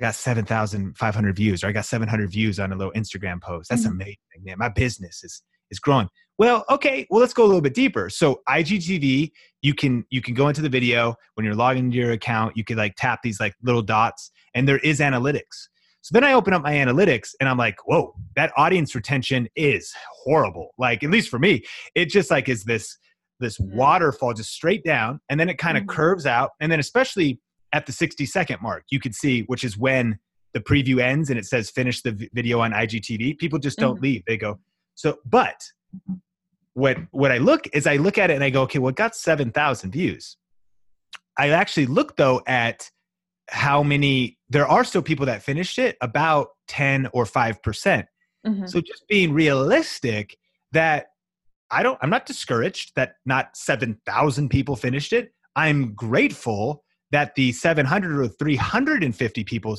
I got 7,500 views or I got 700 views on a little Instagram post. That's Mhm. amazing. Man, my business is is growing. Well, okay, well let's go a little bit deeper. So IGTV, you can you can go into the video when you're logging into your account, you can like tap these like little dots and there is analytics. So then I open up my analytics and I'm like, whoa, that audience retention is horrible. Like, at least for me, it just like is this this Mhm. waterfall just straight down and then it kind of Mhm. curves out. And then especially at the 60 second mark, you can see, which is when the preview ends and it says finish the video on IGTV. People just don't Mhm. leave. They go, so but what what I look is I look at it and I go, okay, well, it got 7,000 views. I actually look though at how many there are still people that finished it about 10 or 5%. Mhm. So just being realistic that I don't I'm not discouraged that not 7,000 people finished it. I'm grateful that the 700 or 350 people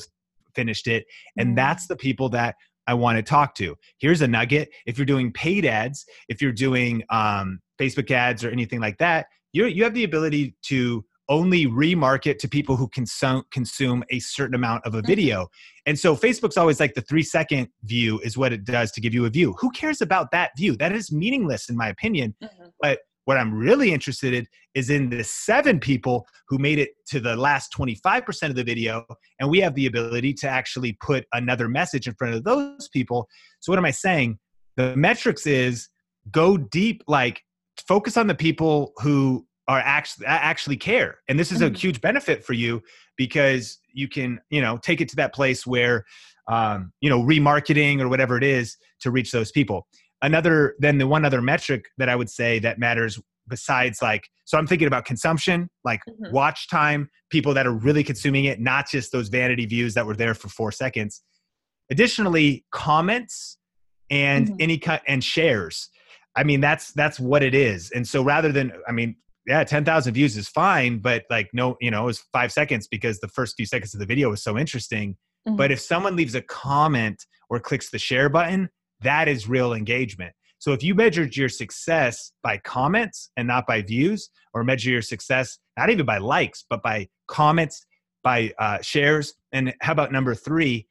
finished it and Mm. that's the people that I want to talk to. Here's a nugget. If you're doing paid ads, if you're doing um, Facebook ads or anything like that, you you have the ability to only remarket to people who consume consume a certain amount of a Mhm. video. And so Facebook's always like the three second view is what it does to give you a view. Who cares about that view? That is meaningless in my opinion. Mhm. But what I'm really interested in is in the seven people who made it to the last 25% of the video. And we have the ability to actually put another message in front of those people. So, what am I saying? The metrics is go deep, like focus on the people who are actually actually care. And this is a huge benefit for you because you can, you know, take it to that place where um, you know, remarketing or whatever it is to reach those people another then the one other metric that i would say that matters besides like so i'm thinking about consumption like Mhm. watch time people that are really consuming it not just those vanity views that were there for four seconds additionally comments and Mhm. any kind and shares i mean that's that's what it is and so rather than i mean yeah, 10,000 views is fine, but like, no, you know, it was five seconds because the first few seconds of the video was so interesting. Mm-hmm. But if someone leaves a comment or clicks the share button, that is real engagement. So if you measured your success by comments and not by views, or measure your success not even by likes, but by comments, by uh, shares, and how about number three?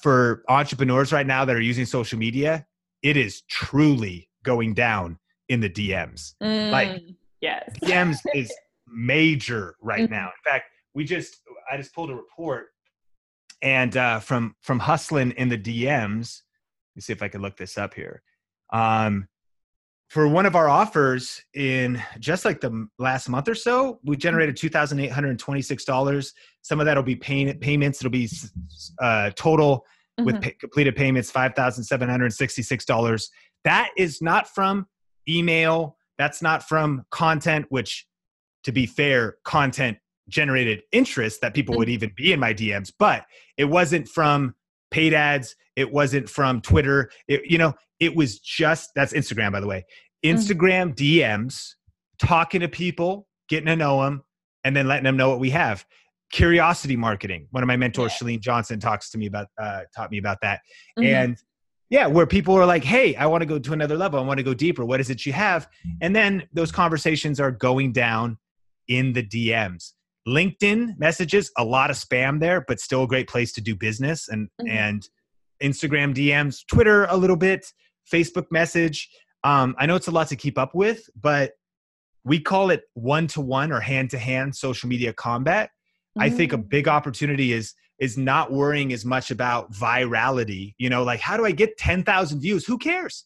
For entrepreneurs right now that are using social media, it is truly going down in the DMs. Mm, like, yes, DMs is major right mm-hmm. now. In fact, we just I just pulled a report and uh, from from hustling in the DMs. Let me see if I can look this up here. Um, for one of our offers in just like the last month or so, we generated two thousand eight hundred twenty-six dollars. Some of that will be pay- payments. It'll be uh, total mm-hmm. with pay- completed payments five thousand seven hundred sixty-six dollars. That is not from email. That's not from content. Which, to be fair, content generated interest that people would mm-hmm. even be in my DMs, but it wasn't from paid ads. It wasn't from Twitter. It, you know, it was just that's Instagram, by the way. Mm-hmm. Instagram mm-hmm. DMs, talking to people, getting to know them, and then letting them know what we have. Curiosity marketing. One of my mentors, yeah. Chalene Johnson, talks to me about uh, taught me about that. Mm-hmm. And yeah, where people are like, "Hey, I want to go to another level. I want to go deeper. What is it you have?" And then those conversations are going down in the DMs. LinkedIn messages, a lot of spam there, but still a great place to do business and mm-hmm. and Instagram DMs, Twitter a little bit, Facebook message. Um, I know it's a lot to keep up with, but we call it one to one or hand to hand social media combat. Mm-hmm. I think a mm. big opportunity is is not worrying as much about virality. You know, like how do I get ten thousand views? Who cares?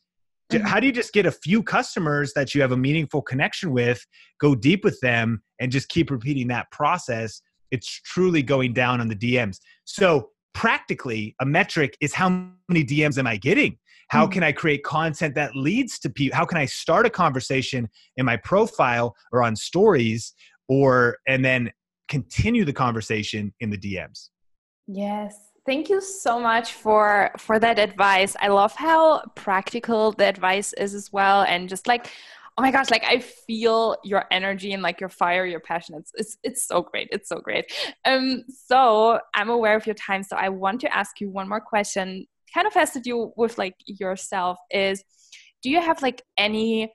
Mm-hmm. How do you just get a few customers that you have a meaningful connection with, go deep with them, and just keep repeating that process? It's truly going down on the DMs. So, practically, a metric is how many DMs am I getting? How mm-hmm. can I create content that leads to people? How can I start a conversation in my profile or on stories, or and then continue the conversation in the DMs? Yes, thank you so much for for that advice. I love how practical the advice is as well and just like oh my gosh like i feel your energy and like your fire your passion. It's it's, it's so great. It's so great. Um so i'm aware of your time so i want to ask you one more question kind of has to do with like yourself is do you have like any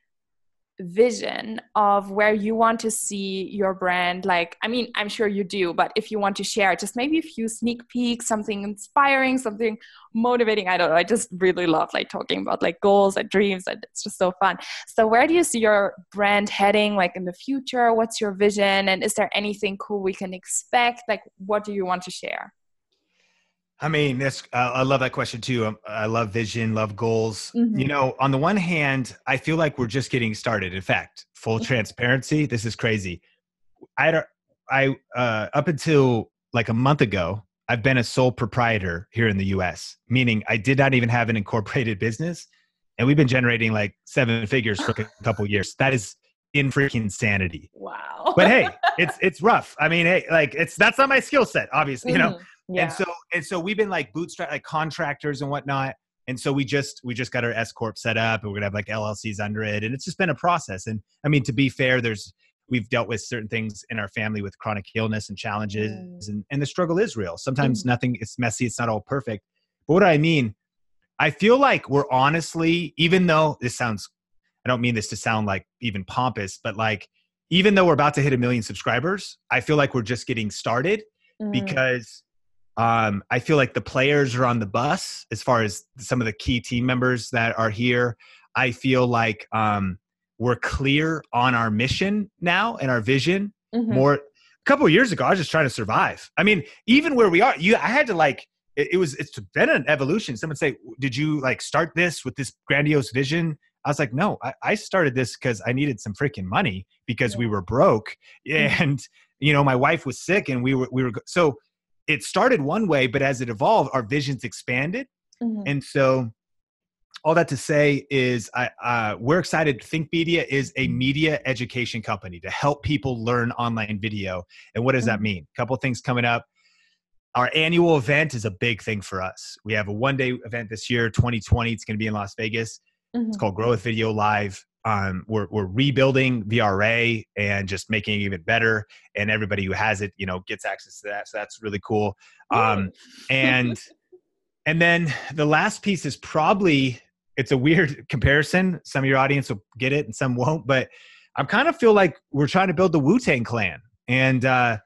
vision of where you want to see your brand like i mean i'm sure you do but if you want to share just maybe a few sneak peeks something inspiring something motivating i don't know i just really love like talking about like goals and dreams and it's just so fun. So where do you see your brand heading like in the future? What's your vision? And is there anything cool we can expect? Like what do you want to share I mean, that's uh, I love that question too. Um, I love vision, love goals. Mm-hmm. You know, on the one hand, I feel like we're just getting started. In fact, full mm-hmm. transparency, this is crazy. I had I uh, up until like a month ago, I've been a sole proprietor here in the U.S., meaning I did not even have an incorporated business, and we've been generating like seven figures for a couple years. That is in freaking sanity. Wow. But hey, it's it's rough. I mean, hey, like it's that's not my skill set, obviously. You know, mm-hmm. Yeah. And so and so we've been like bootstrap like contractors and whatnot. And so we just we just got our S corp set up, and we're gonna have like LLCs under it, and it's just been a process. And I mean, to be fair, there's we've dealt with certain things in our family with chronic illness and challenges, mm. and and the struggle is real. Sometimes mm. nothing it's messy, it's not all perfect. But what I mean, I feel like we're honestly, even though this sounds, I don't mean this to sound like even pompous, but like even though we're about to hit a million subscribers, I feel like we're just getting started mm. because um, I feel like the players are on the bus as far as some of the key team members that are here. I feel like um, we're clear on our mission now and our vision. Mm-hmm. More a couple years ago, I was just trying to survive. I mean, even where we are, you I had to like it, it was it's been an evolution. Someone say, "Did you like start this with this grandiose vision?" I was like, no, I, I started this because I needed some freaking money because yeah. we were broke mm-hmm. and you know my wife was sick and we were we were so it started one way, but as it evolved, our visions expanded. Mm-hmm. And so, all that to say is, I, uh, we're excited. Think Media is a media education company to help people learn online video. And what does mm-hmm. that mean? A couple things coming up. Our annual event is a big thing for us. We have a one day event this year, 2020. It's going to be in Las Vegas. Mm-hmm. It's called Grow with Video Live. Um, we're, we're rebuilding VRA and just making it even better. And everybody who has it, you know, gets access to that. So that's really cool. Um, and and then the last piece is probably it's a weird comparison. Some of your audience will get it and some won't. But I kind of feel like we're trying to build the Wu Tang Clan. And uh,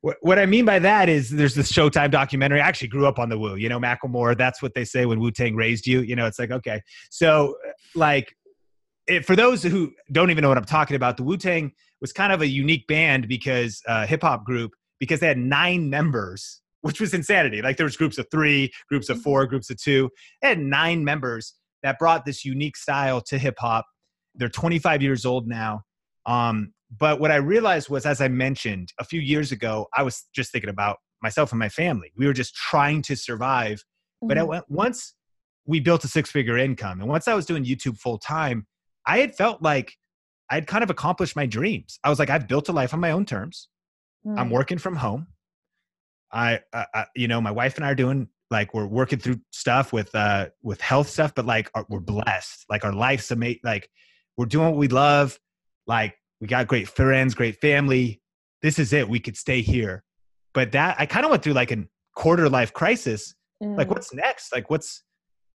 what, what I mean by that is there's this Showtime documentary. I actually grew up on the Wu, you know, Macklemore. That's what they say when Wu Tang raised you. You know, it's like, okay. So, like, it, for those who don't even know what I'm talking about, the Wu Tang was kind of a unique band because uh, hip hop group because they had nine members, which was insanity. Like there was groups of three, groups of four, groups of two. They had nine members that brought this unique style to hip hop. They're 25 years old now. Um, but what I realized was, as I mentioned a few years ago, I was just thinking about myself and my family. We were just trying to survive. Mm-hmm. But went, once we built a six figure income, and once I was doing YouTube full time, I had felt like I had kind of accomplished my dreams. I was like, I've built a life on my own terms. Mm-hmm. I'm mm. working from home. I, uh, I, you know, my wife and I are doing like we're working through stuff with uh with health stuff, but like we're blessed. Like our life's amazing. Like we're doing what we love. Like we got great friends, great family. This is it. We could stay here. But that I kind of went through like a quarter life crisis. Mm. Like what's next? Like what's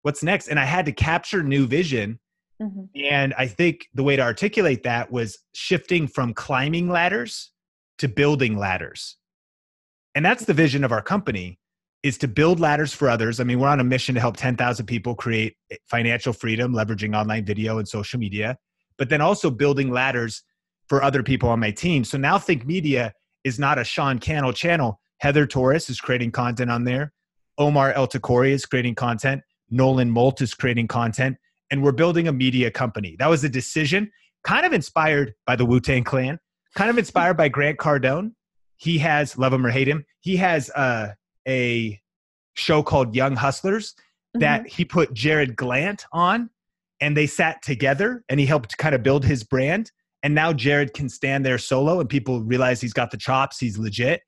what's next? And I had to capture new vision. Mm-hmm. And I think the way to articulate that was shifting from climbing ladders to building ladders. And that's the vision of our company is to build ladders for others. I mean, we're on a mission to help 10,000 people create financial freedom leveraging online video and social media, but then also building ladders for other people on my team. So now Think Media is not a Sean Cannell channel. Heather Torres is creating content on there. Omar El Takrori is creating content. Nolan Molt is creating content. And we're building a media company. That was a decision kind of inspired by the Wu Tang Clan, kind of inspired by Grant Cardone. He has, love him or hate him, he has uh, a show called Young Hustlers that mm-hmm. he put Jared Glandt on and they sat together and he helped kind of build his brand and now Jared can stand there solo and people realize he's got the chops, he's legit.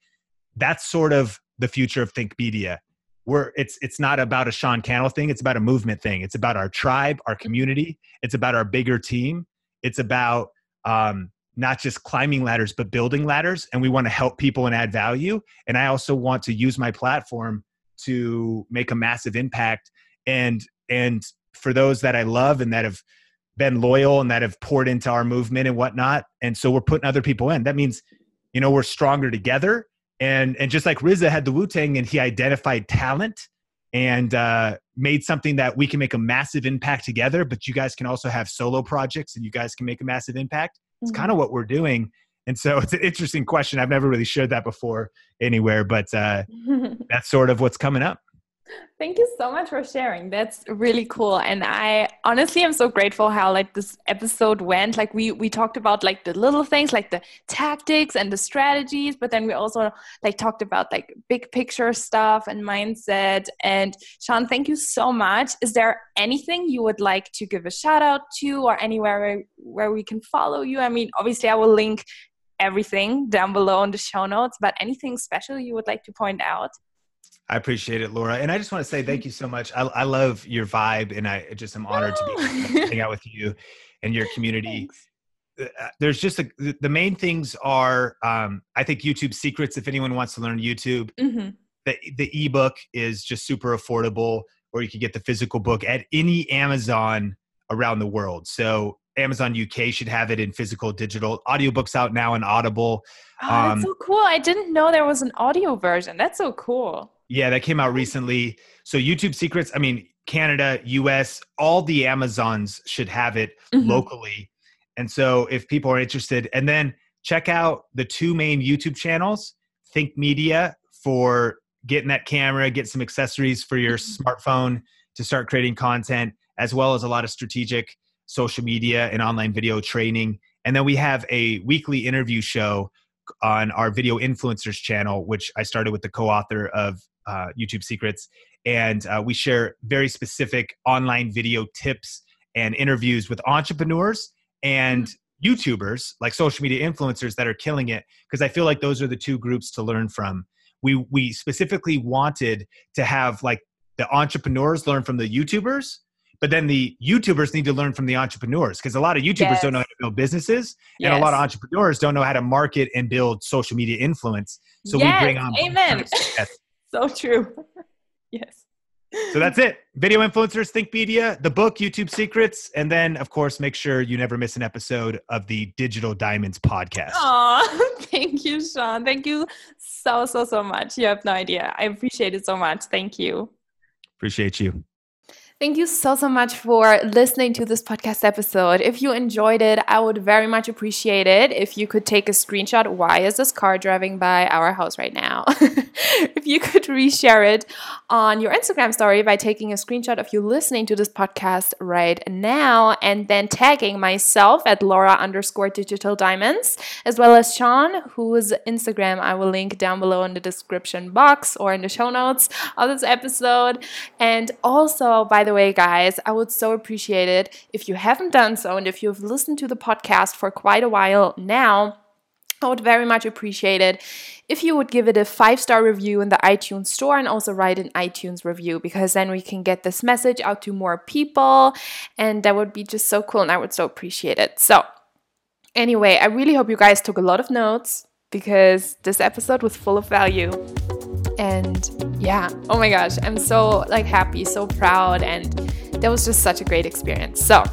That's sort of the future of Think Media. Where it's it's not about a Sean Cannell thing, it's about a movement thing. It's about our tribe, our community, it's about our bigger team. It's about um, not just climbing ladders, but building ladders. And we want to help people and add value. And I also want to use my platform to make a massive impact. And and for those that I love and that have been loyal and that have poured into our movement and whatnot. And so we're putting other people in. That means, you know, we're stronger together. And and just like RZA had the Wu Tang and he identified talent and uh, made something that we can make a massive impact together. But you guys can also have solo projects and you guys can make a massive impact. It's mm-hmm. kind of what we're doing. And so it's an interesting question. I've never really shared that before anywhere, but uh, that's sort of what's coming up. Thank you so much for sharing. That's really cool. And I honestly am so grateful how like this episode went. Like we we talked about like the little things, like the tactics and the strategies, but then we also like talked about like big picture stuff and mindset. And Sean, thank you so much. Is there anything you would like to give a shout out to or anywhere where, where we can follow you? I mean, obviously I will link everything down below in the show notes, but anything special you would like to point out? I appreciate it, Laura. And I just want to say thank you so much. I, I love your vibe, and I just am honored to be hang out with you and your community. Thanks. Uh, there's just a, the main things are um, I think YouTube secrets. If anyone wants to learn YouTube, mm-hmm. the the ebook is just super affordable, or you can get the physical book at any Amazon around the world. So Amazon UK should have it in physical, digital. Audiobooks out now in Audible. Oh, that's um, so cool! I didn't know there was an audio version. That's so cool. Yeah, that came out recently. So YouTube Secrets, I mean, Canada, US, all the Amazons should have it mm-hmm. locally. And so if people are interested, and then check out the two main YouTube channels, Think Media for getting that camera, get some accessories for your mm-hmm. smartphone to start creating content, as well as a lot of strategic social media and online video training. And then we have a weekly interview show on our video influencers channel, which I started with the co author of uh, YouTube Secrets, and uh, we share very specific online video tips and interviews with entrepreneurs and. YouTubers, like social media influencers that are killing it. Because I feel like those are the two groups to learn from. We we specifically wanted to have like the entrepreneurs learn from the YouTubers, but then the YouTubers need to learn from the entrepreneurs because a lot of YouTubers yes. don't know how to build businesses, yes. and a lot of entrepreneurs don't know how to market and build social media influence. So yes. we bring on amen. so true. yes. So that's it. Video influencers, Think Media, the book, YouTube Secrets, and then of course make sure you never miss an episode of the Digital Diamonds podcast. Oh, thank you, Sean. Thank you so so so much. You have no idea. I appreciate it so much. Thank you. Appreciate you. Thank you so, so much for listening to this podcast episode. If you enjoyed it, I would very much appreciate it if you could take a screenshot. Why is this car driving by our house right now? if you could reshare it on your Instagram story by taking a screenshot of you listening to this podcast right now and then tagging myself at Laura underscore digital diamonds, as well as Sean, whose Instagram I will link down below in the description box or in the show notes of this episode. And also, by way, guys, I would so appreciate it if you haven't done so and if you've listened to the podcast for quite a while now. I would very much appreciate it if you would give it a five star review in the iTunes store and also write an iTunes review because then we can get this message out to more people and that would be just so cool and I would so appreciate it. So, anyway, I really hope you guys took a lot of notes because this episode was full of value and yeah. Oh my gosh i'm so like happy so proud and that was just such a great experience. So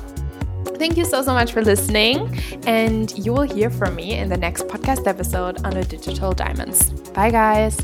thank you so so much for listening and you will hear from me in the next podcast episode on the digital diamonds. Bye guys